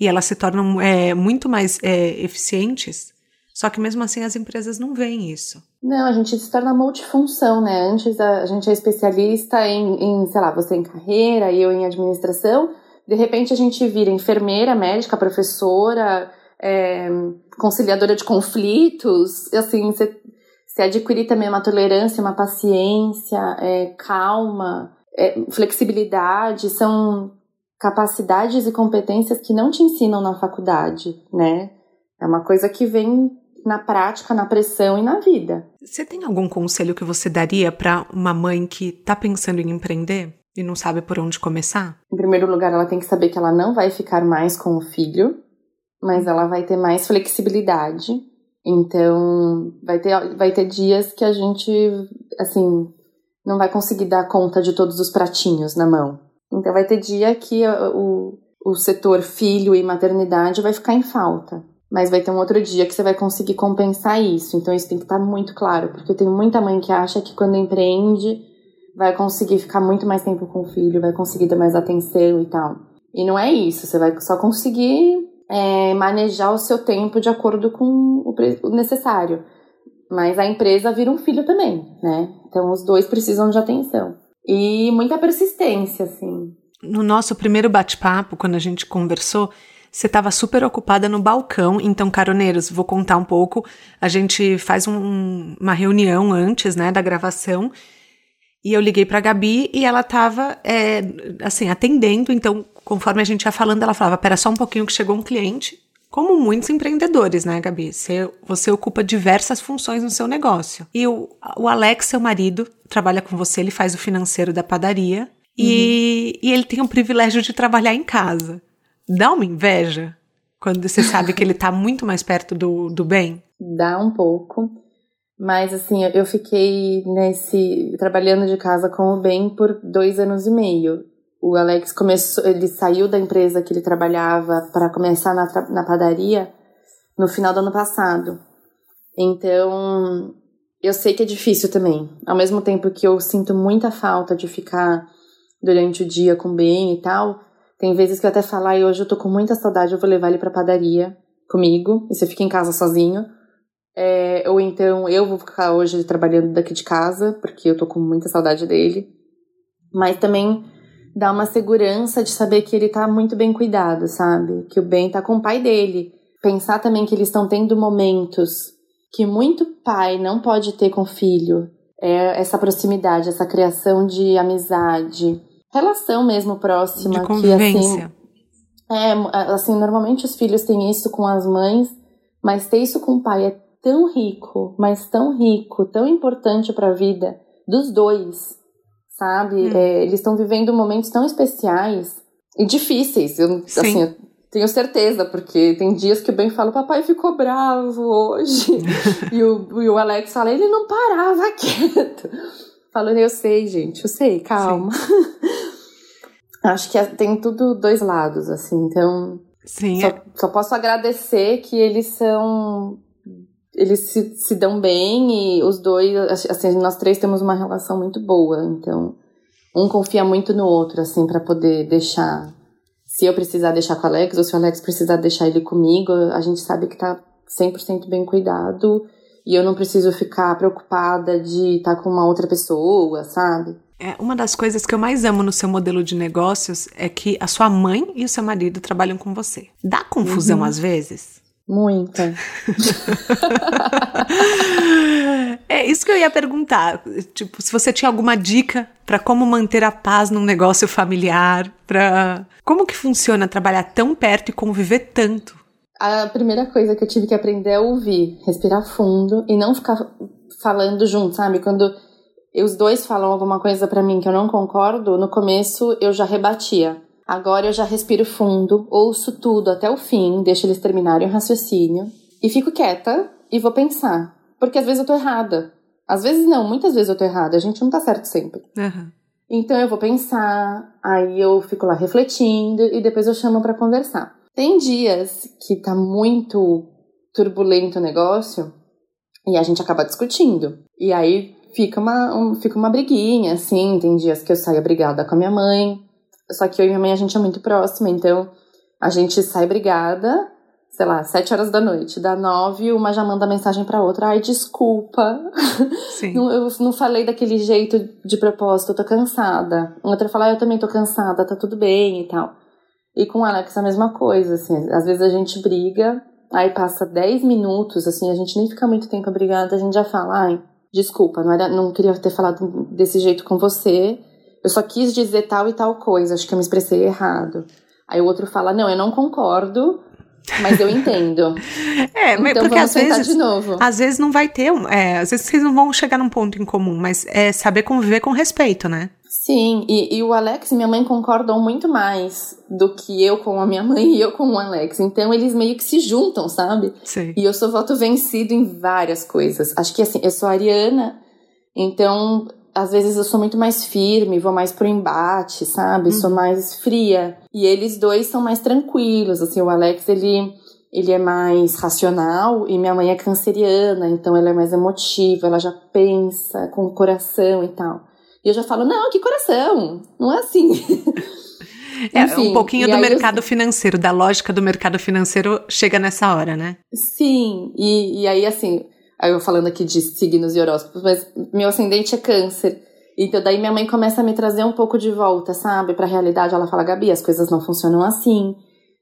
e elas se tornam é, muito mais é, eficientes. Só que mesmo assim as empresas não veem isso. Não, a gente se torna multifunção, né? Antes a gente é especialista em, em sei lá, você em carreira e eu em administração. De repente a gente vira enfermeira, médica, professora, é, conciliadora de conflitos. Assim, você se adquirir também uma tolerância, uma paciência, é, calma, é, flexibilidade, são capacidades e competências que não te ensinam na faculdade, né? É uma coisa que vem na prática, na pressão e na vida. Você tem algum conselho que você daria para uma mãe que está pensando em empreender e não sabe por onde começar? Em primeiro lugar, ela tem que saber que ela não vai ficar mais com o filho, mas ela vai ter mais flexibilidade então, vai ter, vai ter dias que a gente, assim, não vai conseguir dar conta de todos os pratinhos na mão. Então, vai ter dia que o, o setor filho e maternidade vai ficar em falta. Mas vai ter um outro dia que você vai conseguir compensar isso. Então, isso tem que estar muito claro, porque eu tenho muita mãe que acha que quando empreende vai conseguir ficar muito mais tempo com o filho, vai conseguir dar mais atenção e tal. E não é isso, você vai só conseguir é, manejar o seu tempo de acordo com o, o necessário. Mas a empresa vira um filho também, né? Então os dois precisam de atenção. E muita persistência, assim. No nosso primeiro bate-papo, quando a gente conversou, você estava super ocupada no balcão. Então, caroneiros, vou contar um pouco. A gente faz um, uma reunião antes, né, da gravação. E eu liguei para a Gabi e ela estava, é, assim, atendendo. Então, conforme a gente ia falando, ela falava: Pera só um pouquinho que chegou um cliente. Como muitos empreendedores, né, Gabi? Você, você ocupa diversas funções no seu negócio. E o, o Alex, seu marido, trabalha com você, ele faz o financeiro da padaria. Uhum. E, e ele tem o privilégio de trabalhar em casa. Dá uma inveja quando você sabe que ele está muito mais perto do, do bem? Dá um pouco. Mas assim, eu fiquei nesse trabalhando de casa com o bem por dois anos e meio. O Alex começou, ele saiu da empresa que ele trabalhava para começar na, na padaria no final do ano passado. Então, eu sei que é difícil também. Ao mesmo tempo que eu sinto muita falta de ficar durante o dia com o Ben e tal, tem vezes que eu até falo, e hoje eu tô com muita saudade, eu vou levar ele pra padaria comigo, e você fica em casa sozinho. É, ou então eu vou ficar hoje trabalhando daqui de casa, porque eu tô com muita saudade dele. Mas também dá uma segurança de saber que ele tá muito bem cuidado, sabe? Que o Ben tá com o pai dele. Pensar também que eles estão tendo momentos que muito pai não pode ter com o filho. É essa proximidade, essa criação de amizade, relação mesmo próxima. De convivência. Que, assim, é, assim, normalmente os filhos têm isso com as mães, mas ter isso com o pai é tão rico, mas tão rico, tão importante para a vida dos dois sabe? Hum. É, eles estão vivendo momentos tão especiais e difíceis. Eu, Sim. assim, eu tenho certeza, porque tem dias que o Ben fala, papai ficou bravo hoje. *laughs* e, o, e o Alex fala, ele não parava quieto. Falando, eu sei, gente, eu sei, calma. *laughs* Acho que é, tem tudo dois lados, assim, então. Sim. Só, só posso agradecer que eles são eles se, se dão bem e os dois, assim, nós três temos uma relação muito boa, então um confia muito no outro, assim, para poder deixar. Se eu precisar deixar com o Alex, ou se o Alex precisar deixar ele comigo, a gente sabe que tá 100% bem cuidado e eu não preciso ficar preocupada de estar tá com uma outra pessoa, sabe? É, uma das coisas que eu mais amo no seu modelo de negócios é que a sua mãe e o seu marido trabalham com você. Dá confusão uhum. às vezes? Muita. *laughs* é isso que eu ia perguntar. Tipo, se você tinha alguma dica para como manter a paz num negócio familiar, para como que funciona trabalhar tão perto e conviver tanto? A primeira coisa que eu tive que aprender é ouvir, respirar fundo e não ficar falando junto, sabe? Quando os dois falam alguma coisa para mim que eu não concordo, no começo eu já rebatia. Agora eu já respiro fundo, ouço tudo até o fim, deixo eles terminarem o raciocínio e fico quieta e vou pensar. Porque às vezes eu tô errada. Às vezes não, muitas vezes eu tô errada. A gente não tá certo sempre. Uhum. Então eu vou pensar, aí eu fico lá refletindo e depois eu chamo para conversar. Tem dias que tá muito turbulento o negócio e a gente acaba discutindo. E aí fica uma, um, fica uma briguinha, assim, tem dias que eu saio brigada com a minha mãe, só que eu e minha mãe a gente é muito próxima, então a gente sai brigada, sei lá, sete horas da noite, da nove, uma já manda mensagem pra outra, ai, desculpa, *laughs* não, eu não falei daquele jeito de propósito, eu tô cansada. Outra fala, eu também tô cansada, tá tudo bem e tal. E com o Alex a mesma coisa, assim, às vezes a gente briga, aí passa dez minutos, assim, a gente nem fica muito tempo brigada, a gente já fala, ai, desculpa, não, era, não queria ter falado desse jeito com você, eu só quis dizer tal e tal coisa, acho que eu me expressei errado. Aí o outro fala, não, eu não concordo, mas eu entendo. *laughs* é, mas então, porque às vezes, de novo. às vezes não vai ter, é, às vezes vocês não vão chegar num ponto em comum, mas é saber conviver com respeito, né? Sim, e, e, o Alex e minha mãe concordam muito mais do que eu com a minha mãe e eu com o Alex. Então eles meio que se juntam, sabe? Sim. E eu sou voto vencido em várias coisas. Acho que assim, eu sou ariana, então às vezes eu sou muito mais firme, vou mais pro embate, sabe? Uhum. Sou mais fria. E eles dois são mais tranquilos, assim, o Alex, ele ele é mais racional e minha mãe é canceriana, então ela é mais emotiva, ela já pensa com o coração e tal. E eu já falo, não, que coração, não é assim. *laughs* É, Enfim, um pouquinho do mercado eu... financeiro, da lógica do mercado financeiro chega nessa hora, né? Sim, e, e aí assim, eu falando aqui de signos e horóscopos, mas meu ascendente é câncer. Então daí minha mãe começa a me trazer um pouco de volta, sabe, pra realidade. Ela fala, Gabi, as coisas não funcionam assim.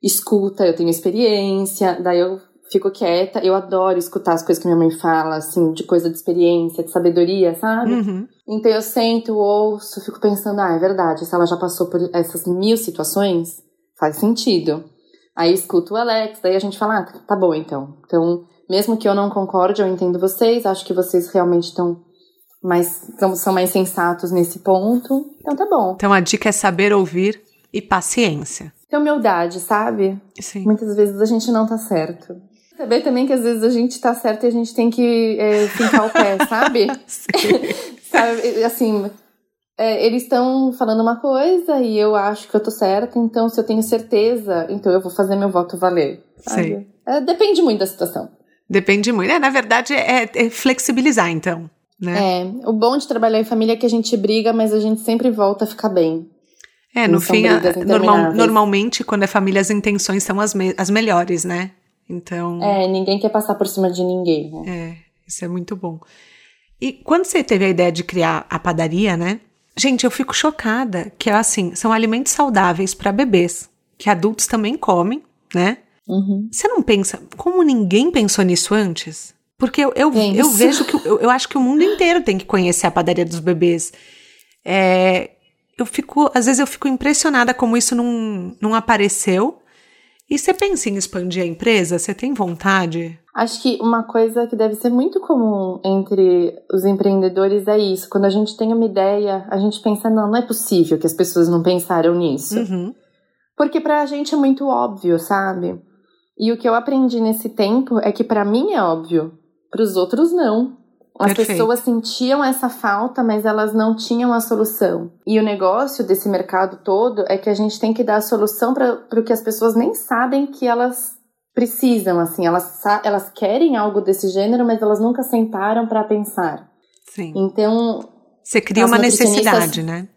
Escuta, eu tenho experiência. Daí eu fico quieta. Eu adoro escutar as coisas que minha mãe fala, assim, de coisa de experiência, de sabedoria, sabe? Uhum. Então eu sento, ouço, fico pensando, ah, é verdade, se ela já passou por essas mil situações, faz sentido. Aí escuto o Alex, daí a gente fala, ah, tá bom então. Então mesmo que eu não concorde, eu entendo vocês, acho que vocês realmente estão mais, são mais sensatos nesse ponto. Então tá bom. Então a dica é saber ouvir e paciência. Ter humildade, sabe? Sim. Muitas vezes a gente não tá certo. Saber também que às vezes a gente tá certo e a gente tem que é, fincar o pé, *laughs* sabe? *laughs* sabe? Assim, é, eles estão falando uma coisa e eu acho que eu tô certa, então se eu tenho certeza, então eu vou fazer meu voto valer. Sabe? É, depende muito da situação. Depende muito. É, na verdade, é, é flexibilizar, então. Né? É, o bom de trabalhar em família é que a gente briga, mas a gente sempre volta a ficar bem. É, no fim, normal, normalmente, quando é família, as intenções são as, me, as melhores, né? Então. É, ninguém quer passar por cima de ninguém, né? É, isso é muito bom. E quando você teve a ideia de criar a padaria, né? Gente, eu fico chocada que, assim, são alimentos saudáveis para bebês, que adultos também comem, né? Uhum. Você não pensa, como ninguém pensou nisso antes? Porque eu, eu, eu vejo que eu, eu, acho que o mundo inteiro tem que conhecer a padaria dos bebês. É, eu fico, às vezes eu fico impressionada como isso não, não apareceu. E você pensa em expandir a empresa? Você tem vontade? Acho que uma coisa que deve ser muito comum entre os empreendedores é isso. Quando a gente tem uma ideia, a gente pensa, não, não é possível que as pessoas não pensaram nisso. Uhum. Porque pra gente é muito óbvio, sabe? E o que eu aprendi nesse tempo é que para mim é óbvio, para os outros não. As Perfeito. pessoas sentiam essa falta, mas elas não tinham a solução. E o negócio desse mercado todo é que a gente tem que dar a solução para o que as pessoas nem sabem que elas precisam, assim, elas, elas querem algo desse gênero, mas elas nunca sentaram para pensar. Sim. Então. Você cria uma necessidade, né?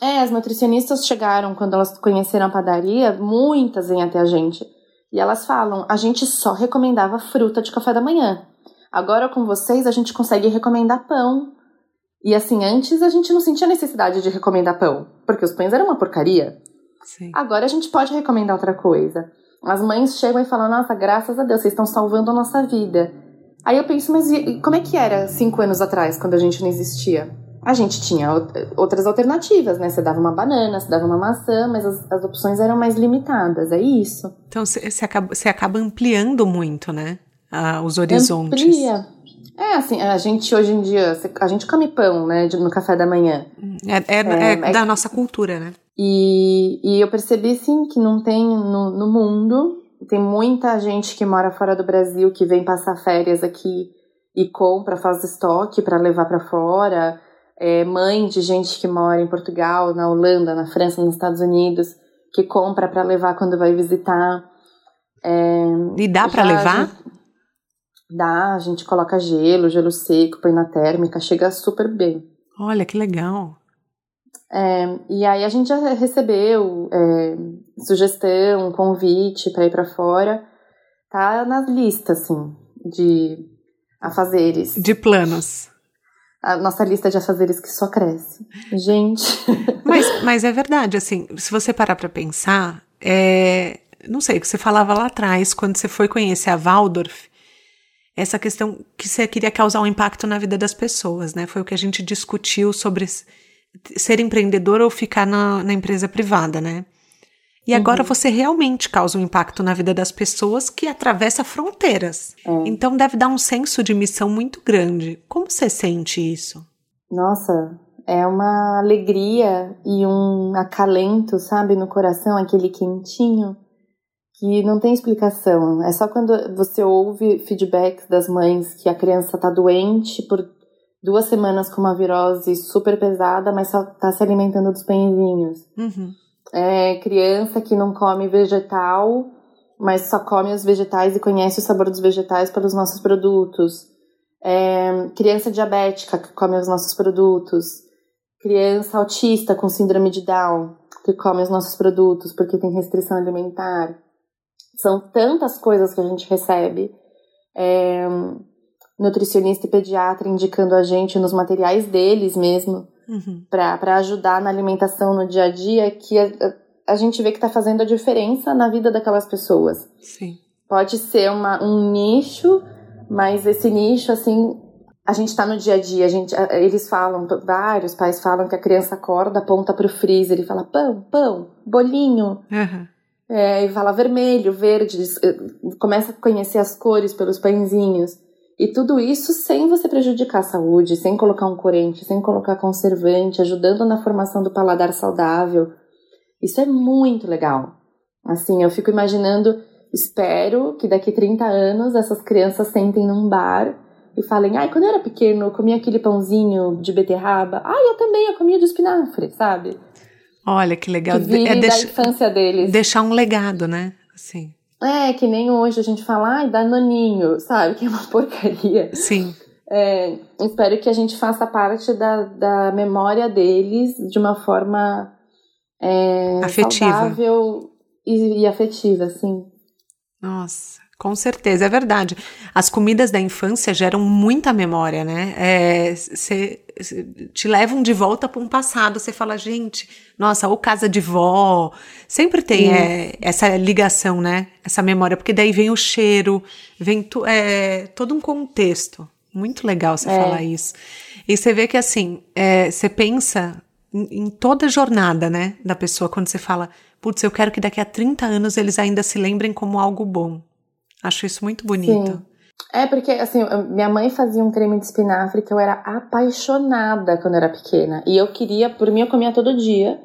É, as nutricionistas chegaram quando elas conheceram a padaria, muitas vêm até a gente e elas falam: a gente só recomendava fruta de café da manhã. Agora com vocês a gente consegue recomendar pão. E assim, antes a gente não sentia necessidade de recomendar pão, porque os pães eram uma porcaria. Sim. Agora a gente pode recomendar outra coisa. As mães chegam e falam: Nossa, graças a Deus, vocês estão salvando a nossa vida. Aí eu penso, mas como é que era cinco anos atrás, quando a gente não existia? A gente tinha outras alternativas, né? Você dava uma banana, você dava uma maçã, mas as, as opções eram mais limitadas, é isso. Então você acaba, acaba ampliando muito, né? Ah, os horizontes. Amplia. É, assim, a gente hoje em dia, a gente come pão, né, no café da manhã. É, é, é, é da nossa cultura, né? E, e eu percebi, sim, que não tem no, no mundo, tem muita gente que mora fora do Brasil, que vem passar férias aqui e compra, faz estoque para levar para fora é, mãe de gente que mora em Portugal, na Holanda, na França, nos Estados Unidos, que compra para levar quando vai visitar. É, e dá para levar? Dá, a gente coloca gelo, gelo seco, põe na térmica, chega super bem. Olha, que legal. É, e aí a gente já recebeu é, sugestão, convite para ir para fora. Tá na lista, assim, de afazeres. De planos. A nossa lista de afazeres que só cresce. Gente. *laughs* Mas, mas é verdade, assim, se você parar para pensar, é, não sei, o que você falava lá atrás, quando você foi conhecer a Waldorf, essa questão que você queria causar um impacto na vida das pessoas, né? Foi o que a gente discutiu sobre ser empreendedor ou ficar na, na empresa privada, né? E agora uhum. você realmente causa um impacto na vida das pessoas que atravessa fronteiras. É. Então deve dar um senso de missão muito grande. Como você sente isso? Nossa, é uma alegria e um acalento, sabe, no coração, aquele quentinho que não tem explicação. É só quando você ouve feedbacks das mães que a criança está doente por duas semanas com uma virose super pesada, mas só está se alimentando dos pãezinhos. Uhum. É criança que não come vegetal, mas só come os vegetais e conhece o sabor dos vegetais pelos nossos produtos. É, criança diabética que come os nossos produtos. Criança autista com síndrome de Down que come os nossos produtos porque tem restrição alimentar. São tantas coisas que a gente recebe. É, nutricionista e pediatra indicando a gente nos materiais deles mesmo uhum. para ajudar na alimentação no dia a dia que a, a gente vê que está fazendo a diferença na vida daquelas pessoas. Sim. Pode ser uma, um nicho, mas esse nicho, assim, a gente está no dia a dia, a gente, eles falam, vários pais falam que a criança acorda, aponta para o freezer e fala pão, pão, bolinho. Uhum. É, e fala vermelho, verde, eh, começa a conhecer as cores pelos pãezinhos. E tudo isso sem você prejudicar a saúde, sem colocar um corante, sem colocar conservante, ajudando na formação do paladar saudável. Isso é muito legal. Assim, eu fico imaginando, espero que daqui 30 anos essas crianças sentem num bar e falem: ai, quando eu era pequeno, eu comia aquele pãozinho de beterraba. Ai, eu também, eu comia de espinafre, sabe? Olha que legal. Que é da infância deles. Deixar um legado, né? Assim. É, que nem hoje a gente fala, ai, danoninho, sabe? *laughs* Que é uma porcaria. Sim. É, espero que a gente faça parte da, da memória deles de uma forma é, afetiva. saudável e, e afetiva, sim. Nossa, com certeza, é verdade. As comidas da infância geram muita memória, né? É, cê, cê, te levam de volta para um passado. Você fala, gente, nossa, ou casa de vó. Sempre tem é, essa ligação, né? Essa memória, porque daí vem o cheiro, vem tu, é, todo um contexto. Muito legal você é. falar isso. E você vê que assim, é, você pensa em, em toda a jornada, né, da pessoa, quando você fala, putz, eu quero que daqui a 30 anos eles ainda se lembrem como algo bom. Acho isso muito bonito. Sim. É, porque, assim, minha mãe fazia um creme de espinafre que eu era apaixonada quando eu era pequena. E eu queria, por mim, eu comia todo dia.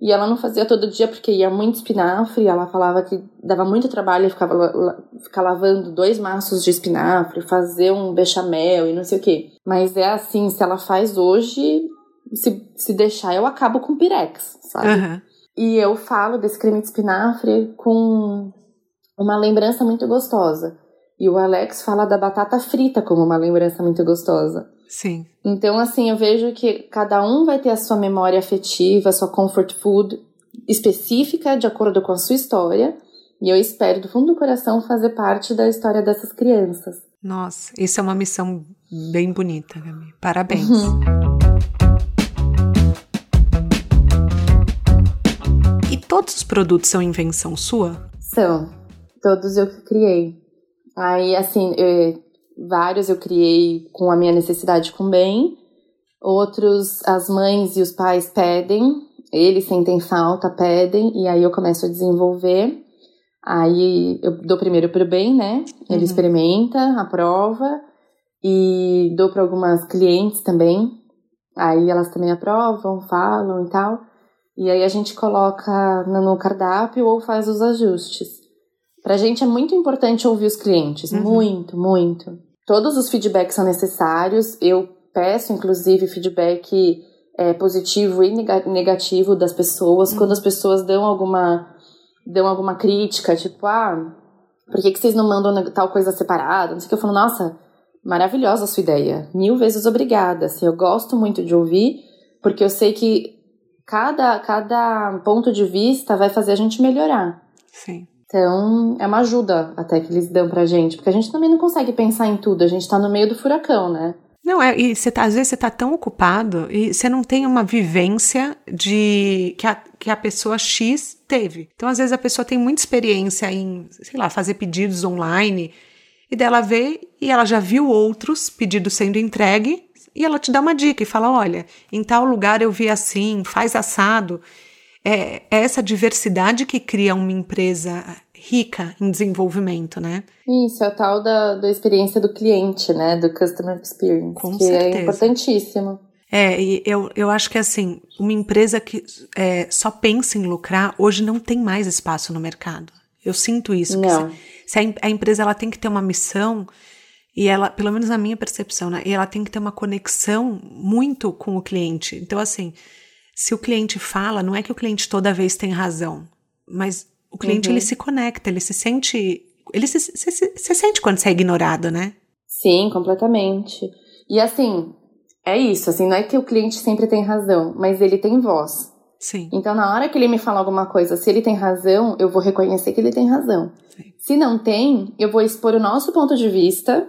E ela não fazia todo dia porque ia muito espinafre. Ela falava que dava muito trabalho ficava, ficar lavando dois maços de espinafre, fazer um bechamel e não sei o quê. Mas é assim, se ela faz hoje, se, se deixar, eu acabo com pirex, sabe? Uhum. E eu falo desse creme de espinafre com uma lembrança muito gostosa. E o Alex fala da batata frita como uma lembrança muito gostosa. Sim. Então, assim, eu vejo que cada um vai ter a sua memória afetiva, a sua comfort food específica, de acordo com a sua história. E eu espero, do fundo do coração, fazer parte da história dessas crianças. Nossa, isso é uma missão bem bonita, Gabi. Parabéns. Uhum. E todos os produtos são invenção sua? São. Todos eu criei. Aí, assim, eu, vários eu criei com a minha necessidade com bem. Outros, as mães e os pais pedem. Eles sentem falta, pedem. E aí eu começo a desenvolver. Aí eu dou primeiro pro bem, né? Ele uhum. experimenta, aprova. E dou para algumas clientes também. Aí elas também aprovam, falam e tal. E aí a gente coloca no cardápio ou faz os ajustes. Pra gente é muito importante ouvir os clientes, uhum. muito, muito. Todos os feedbacks são necessários. Eu peço, inclusive, feedback é, positivo e negativo das pessoas. Uhum. Quando as pessoas dão alguma, dão alguma crítica, tipo, ah, Por que, que vocês não mandam tal coisa separada? Não sei o que. Eu falo, nossa, maravilhosa a sua ideia. Mil vezes obrigada. Assim, eu gosto muito de ouvir, porque eu sei que cada, cada ponto de vista vai fazer a gente melhorar. Sim. Então, é uma ajuda até que eles dão pra gente, porque a gente também não consegue pensar em tudo, a gente tá no meio do furacão, né? Não, é, e você tá, às vezes você tá tão ocupado e você não tem uma vivência de que a, que a pessoa X teve. Então, às vezes, a pessoa tem muita experiência em, sei lá, fazer pedidos online, e dela vê e ela já viu outros pedidos sendo entregue, e ela te dá uma dica e fala: olha, em tal lugar eu vi assim, faz assado. É, é essa diversidade que cria uma empresa rica em desenvolvimento, né? Isso, é o tal da, da experiência do cliente, né? Do customer experience. Com que certeza. é importantíssimo. É, e eu, eu acho que assim, uma empresa que é, só pensa em lucrar, hoje não tem mais espaço no mercado. Eu sinto isso. Não. Se, se a, a, empresa ela tem que ter uma missão, e ela, pelo menos na minha percepção, né? E ela tem que ter uma conexão muito com o cliente. Então, assim, se o cliente fala, não é que o cliente toda vez tem razão, mas o cliente Uhum. ele se conecta, ele se sente. Ele se, se, se, se sente quando você é ignorado, né? Sim, completamente. E assim, é isso, assim, não é que o cliente sempre tem razão, mas ele tem voz. Sim. Então, na hora que ele me fala alguma coisa, se ele tem razão, eu vou reconhecer que ele tem razão. Sim. Se não tem, eu vou expor o nosso ponto de vista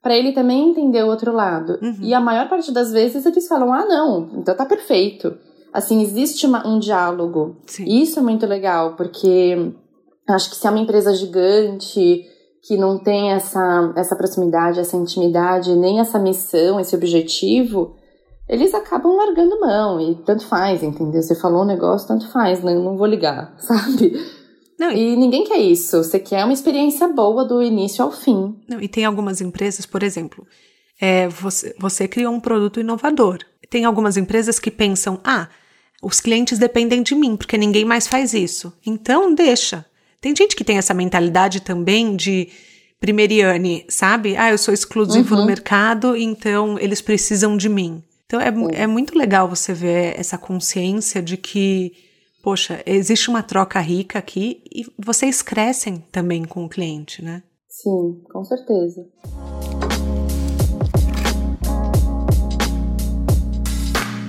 para ele também entender o outro lado. Uhum. E a maior parte das vezes eles falam: "Ah, não, então tá perfeito". Assim, existe uma, um diálogo. Sim. Isso é muito legal, porque acho que se é uma empresa gigante que não tem essa, essa proximidade, essa intimidade, nem essa missão, esse objetivo, eles acabam largando mão e tanto faz, entendeu? Você falou um negócio, tanto faz, não, não vou ligar, *laughs* sabe? Não, e, E ninguém quer isso. Você quer uma experiência boa do início ao fim. não, e tem algumas empresas, por exemplo, é, você, você criou um produto inovador. Tem algumas empresas que pensam, ah, os clientes dependem de mim, porque ninguém mais faz isso. Então, deixa. Tem gente que tem essa mentalidade também de primeriane, sabe? Ah, eu sou exclusivo Uhum. no mercado, então eles precisam de mim. Então, é, é muito legal você ver essa consciência de que, poxa, existe uma troca rica aqui e vocês crescem também com o cliente, né? Sim, com certeza.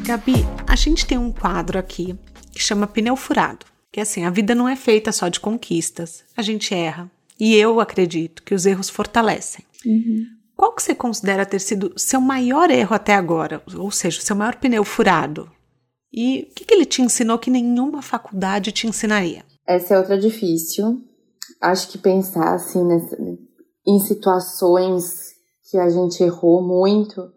Gabi, a gente tem um quadro aqui que chama Pneu Furado. Que assim, a vida não é feita só de conquistas. A gente erra. E eu acredito que os erros fortalecem. Qual que você considera ter sido seu maior erro até agora? Ou seja, o seu maior pneu furado? E o que, que ele te ensinou que nenhuma faculdade te ensinaria? Essa é outra difícil. Acho que pensar assim nessa- em situações que a gente errou muito.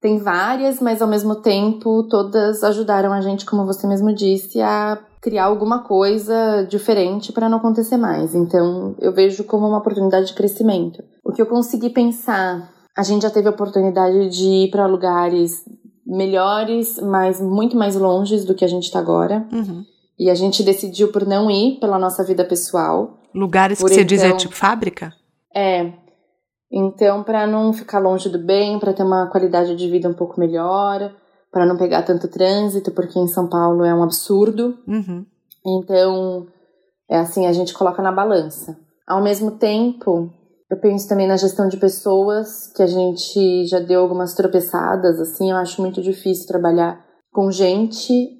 Tem várias, mas ao mesmo tempo todas ajudaram a gente, como você mesmo disse, a criar alguma coisa diferente para não acontecer mais. Então, eu vejo como uma oportunidade de crescimento. O que eu consegui pensar, a gente já teve a oportunidade de ir para lugares melhores, mas muito mais longes do que a gente está agora. Uhum. E a gente decidiu por não ir pela nossa vida pessoal. Lugares Por que você diz é então- tipo fábrica? É. Então, para não ficar longe do bem, para ter uma qualidade de vida um pouco melhor, para não pegar tanto trânsito, porque em São Paulo é um absurdo. Uhum. Então, é assim, a gente coloca na balança. Ao mesmo tempo, eu penso também na gestão de pessoas, que a gente já deu algumas tropeçadas, assim, eu acho muito difícil trabalhar com gente,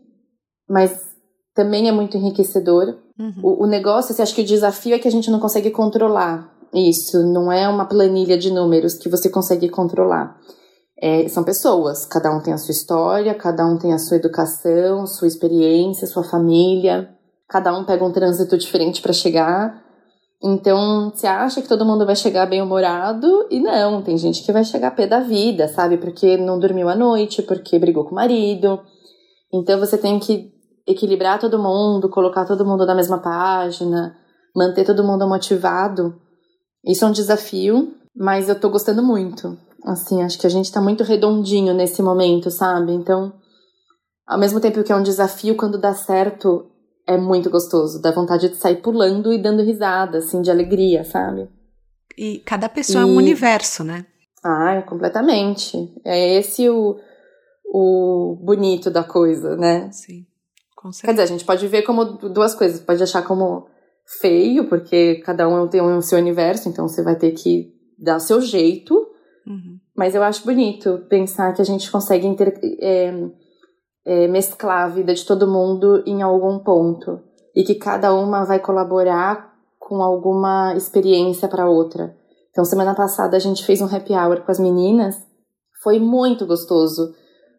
mas também é muito enriquecedor. Uhum. O, o negócio, assim, acho que o desafio é que a gente não consegue controlar isso. Não é uma planilha de números que você consegue controlar. É, são pessoas, cada um tem a sua história, cada um tem a sua educação, sua experiência, sua família. Cada um pega um trânsito diferente para chegar. Então, você acha que todo mundo vai chegar bem-humorado e não, tem gente que vai chegar pé da vida, sabe? Porque não dormiu à noite, porque brigou com o marido. Então, você tem que equilibrar todo mundo, colocar todo mundo na mesma página, manter todo mundo motivado. Isso é um desafio, mas eu tô gostando muito. Assim, acho que a gente tá muito redondinho nesse momento, sabe? Então, ao mesmo tempo que é um desafio, quando dá certo, é muito gostoso. Dá vontade de sair pulando e dando risada, assim, de alegria, sabe? E cada pessoa é um E- universo, né? Ah, completamente. É esse o, o bonito da coisa, né? Sim, com Quer certeza. dizer, a gente pode ver como duas coisas. Pode achar como feio, porque cada um tem o seu universo, então você vai ter que dar o seu jeito. Uhum. Mas eu acho bonito pensar que a gente consegue inter, é, é, mesclar a vida de todo mundo em algum ponto. E que cada uma vai colaborar com alguma experiência para outra. Então, semana passada a gente fez um happy hour com as meninas. Foi muito gostoso.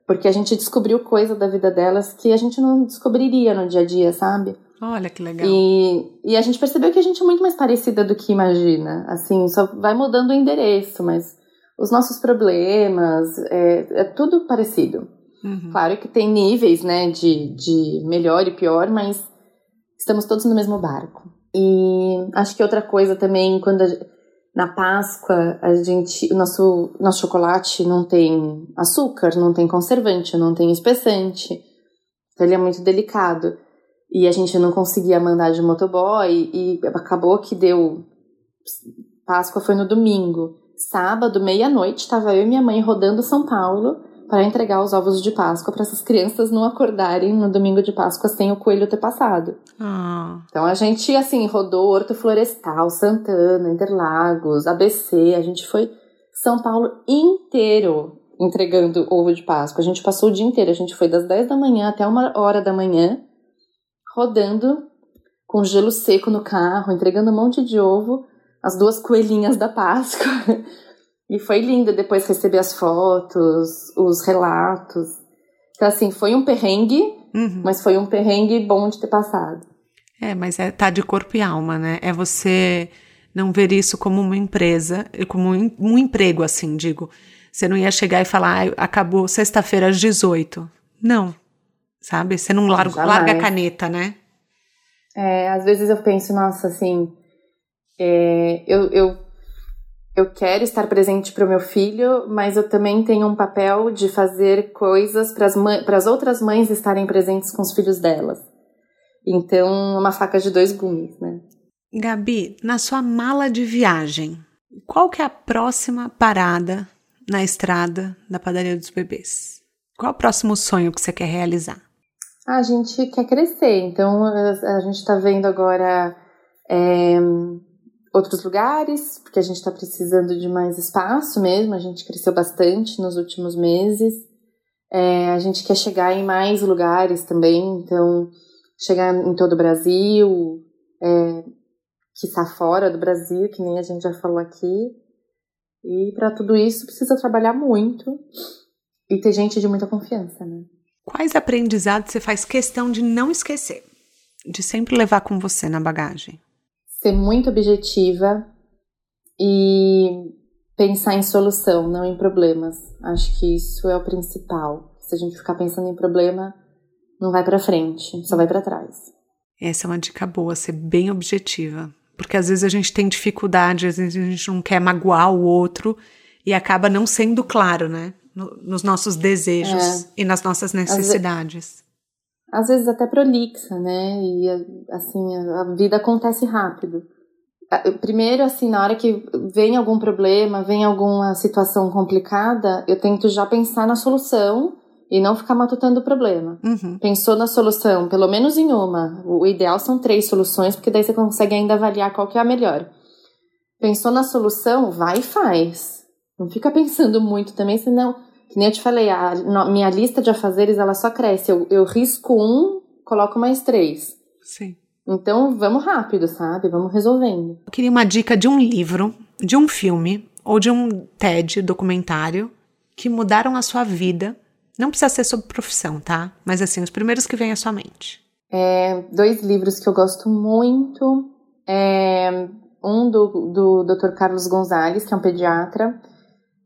Porque a gente descobriu coisa da vida delas que a gente não descobriria no dia a dia, sabe? Olha que legal. E, e a gente percebeu que a gente é muito mais parecida do que imagina. Assim, só vai mudando o endereço, mas os nossos problemas, é, é tudo parecido. Uhum. Claro que tem níveis, né, de, de melhor e pior, mas estamos todos no mesmo barco. E acho que outra coisa também, quando a, na Páscoa a gente, o nosso, nosso chocolate não tem açúcar, não tem conservante, não tem espessante, então ele é muito delicado. E a gente não conseguia mandar de motoboy e acabou que deu. Páscoa foi no domingo. Sábado, meia-noite, estava eu e minha mãe rodando São Paulo para entregar os ovos de Páscoa para essas crianças não acordarem no domingo de Páscoa sem o coelho ter passado. Ah. Então a gente, assim, rodou Horto Florestal, Santana, Interlagos, ABC, a gente foi São Paulo inteiro entregando ovo de Páscoa. A gente passou o dia inteiro, a gente foi das 10 da manhã até uma hora da manhã, rodando com gelo seco no carro, entregando um monte de ovo, as duas coelhinhas da Páscoa. *laughs* E foi lindo depois receber as fotos, os relatos. Então, assim, foi um perrengue, uhum. mas foi um perrengue bom de ter passado. É, mas é tá de corpo e alma, né? É você não ver isso como uma empresa, como um, um emprego, assim, digo. Você não ia chegar e falar, ah, acabou sexta-feira às 18. Não, sabe? Você não larga, larga a caneta, né? É, às vezes eu penso, nossa, assim, é, eu, eu eu quero estar presente para o meu filho, mas eu também tenho um papel de fazer coisas para as outras mães estarem presentes com os filhos delas. Então, uma faca de dois gumes, né? Gabi, na sua mala de viagem, qual que é a próxima parada na estrada da padaria dos bebês? Qual é o próximo sonho que você quer realizar? A gente quer crescer, então a gente está vendo agora é, outros lugares, porque a gente está precisando de mais espaço mesmo. A gente cresceu bastante nos últimos meses. É, a gente quer chegar em mais lugares também, então chegar em todo o Brasil, é, que está fora do Brasil, que nem a gente já falou aqui. E para tudo isso precisa trabalhar muito e ter gente de muita confiança, né? Quais aprendizados você faz questão de não esquecer, de sempre levar com você na bagagem? ser muito objetiva e pensar em solução, não em problemas. Acho que isso é o principal. Se a gente ficar pensando em problema, não vai para frente, só vai para trás. Essa é uma dica boa, ser bem objetiva. Porque às vezes a gente tem dificuldade, às vezes a gente não quer magoar o outro e acaba não sendo claro, né? Nos nossos desejos é. e nas nossas necessidades às vezes até prolixa, né? E assim, a vida acontece rápido. Primeiro, assim, na hora que vem algum problema, vem alguma situação complicada, eu tento já pensar na solução e não ficar matutando o problema. Uhum. Pensou na solução, pelo menos em uma. O ideal são três soluções, porque daí você consegue ainda avaliar qual que é a melhor. Pensou na solução, vai e faz. Não fica pensando muito também, senão que nem eu te falei, a minha lista de afazeres ela só cresce. Eu, eu risco um, coloco mais três. Sim. Então vamos rápido, sabe? Vamos resolvendo. Eu queria uma dica de um livro, de um filme ou de um TED documentário que mudaram a sua vida. Não precisa ser sobre profissão, tá? Mas assim, os primeiros que vêm à sua mente. É, dois livros que eu gosto muito. É, um do, do Dr. Carlos Gonzalez, que é um pediatra,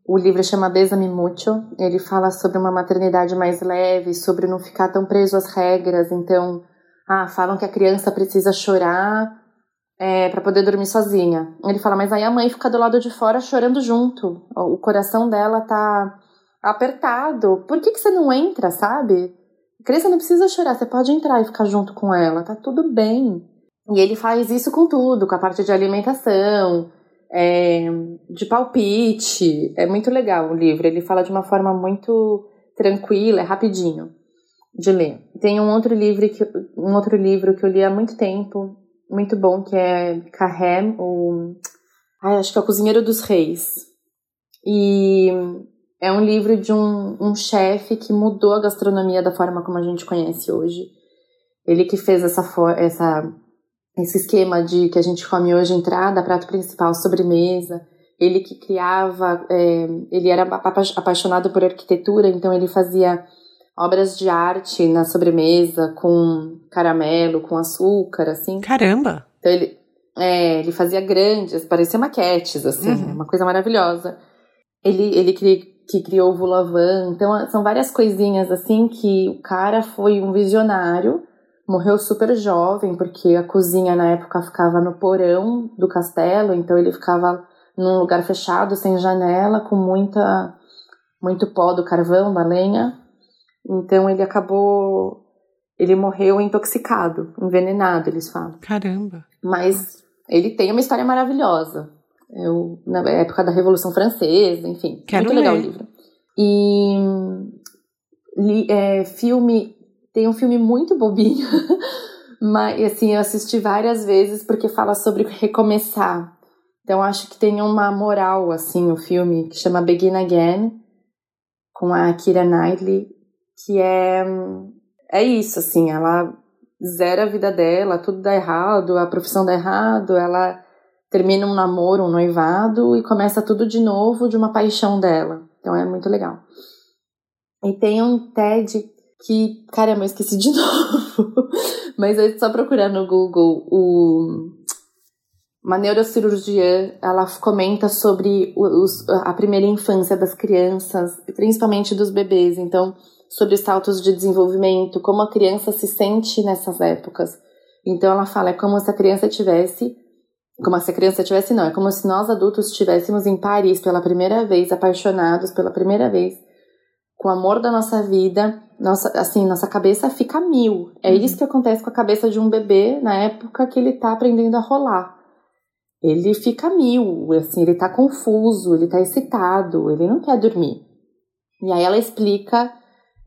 o livro chama Besame Mucho. Ele fala sobre uma maternidade mais leve, sobre não ficar tão preso às regras. Então, ah, falam que a criança precisa chorar é, para poder dormir sozinha. Ele fala, mas aí a mãe fica do lado de fora chorando junto. O coração dela tá apertado. Por que, que você não entra, sabe? A criança não precisa chorar, você pode entrar e ficar junto com ela, tá tudo bem. E ele faz isso com tudo, com a parte de alimentação, é, de palpite. É muito legal o livro. Ele fala de uma forma muito tranquila, é rapidinho de ler. Tem um outro livro que um outro livro que eu li há muito tempo muito bom que é Carré, o. Ai, acho que é o Cozinheiro dos Reis. E é um livro de um, um chefe que mudou a gastronomia da forma como a gente conhece hoje. Ele que fez essa, essa, esse esquema de que a gente come hoje entrada, prato principal, sobremesa. Ele que criava, é, ele era apaixonado por arquitetura, então ele fazia obras de arte na sobremesa com caramelo, com açúcar, assim. Caramba! Então ele, é, ele fazia grandes, parecia maquetes, assim, uhum. uma coisa maravilhosa. Ele, ele que, que criou o Vulavan, então são várias coisinhas assim que o cara foi um visionário, morreu super jovem, porque a cozinha na época ficava no porão do castelo, então ele ficava num lugar fechado, sem janela, com muita muito pó do carvão, da lenha. Então ele acabou. Ele morreu intoxicado, envenenado, eles falam. Caramba! Mas ele tem uma história maravilhosa. Eu, na época da Revolução Francesa, enfim. Quero muito ler. legal o livro. E li, é, filme. Tem um filme muito bobinho, *laughs* mas assim, eu assisti várias vezes porque fala sobre recomeçar. Então acho que tem uma moral assim o filme que chama Begin Again com a Kira Knightley que é é isso, assim, ela zera a vida dela, tudo dá errado, a profissão dá errado, ela termina um namoro, um noivado e começa tudo de novo de uma paixão dela. Então é muito legal. E tem um TED que, caramba, eu esqueci de *laughs* novo. Mas é só procurar no Google o uma neurocirurgiã, ela comenta sobre os, a primeira infância das crianças, principalmente dos bebês. Então, sobre status de desenvolvimento, como a criança se sente nessas épocas. Então ela fala, é como se a criança tivesse, como se a criança tivesse não, é como se nós adultos estivéssemos em Paris pela primeira vez, apaixonados pela primeira vez, com o amor da nossa vida, nossa, assim, nossa cabeça fica mil. É uhum. isso que acontece com a cabeça de um bebê na época que ele tá aprendendo a rolar. Ele fica mil, assim, ele tá confuso, ele tá excitado, ele não quer dormir. E aí ela explica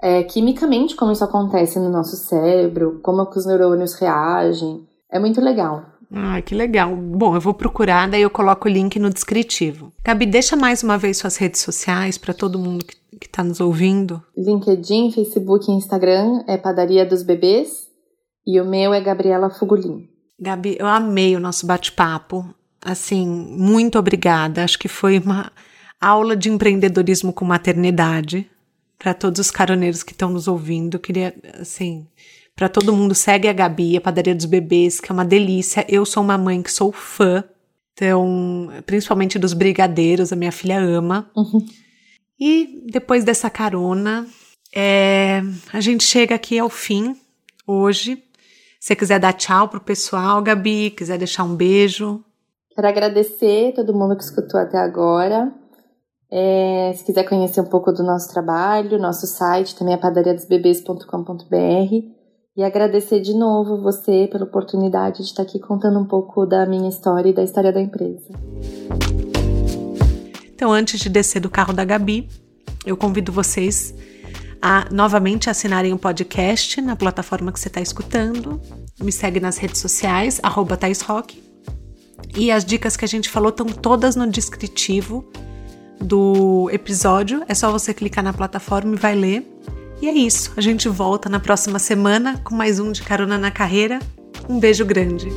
é, quimicamente como isso acontece no nosso cérebro, como que os neurônios reagem. É muito legal. Ah, que legal. Bom, eu vou procurar, daí eu coloco o link no descritivo. Gabi, deixa mais uma vez suas redes sociais para todo mundo que está nos ouvindo. LinkedIn, Facebook e Instagram é Padaria dos Bebês e o meu é Gabriela Fugulin. Gabi, eu amei o nosso bate-papo. Assim, muito obrigada. Acho que foi uma aula de empreendedorismo com maternidade para todos os caroneiros que estão nos ouvindo. Queria, assim, para todo mundo, segue a Gabi, a Padaria dos Bebês, que é uma delícia. Eu sou uma mãe que sou fã, então, principalmente dos brigadeiros, a minha filha ama. Uhum. E depois dessa carona, é, a gente chega aqui ao fim hoje. Se você quiser dar tchau pro pessoal, Gabi, quiser deixar um beijo. Quero agradecer todo mundo que escutou até agora. É, se quiser conhecer um pouco do nosso trabalho, nosso site também é padariadosbebês.com.br e agradecer de novo você pela oportunidade de estar aqui contando um pouco da minha história e da história da empresa. Então, antes de descer do carro da Gabi, eu convido vocês a novamente assinarem o podcast na plataforma que você está escutando. Me segue nas redes sociais, arroba Rock. E as dicas que a gente falou estão todas no descritivo do episódio. É só você clicar na plataforma e vai ler. E é isso. A gente volta na próxima semana com mais um de Carona na Carreira. Um beijo grande.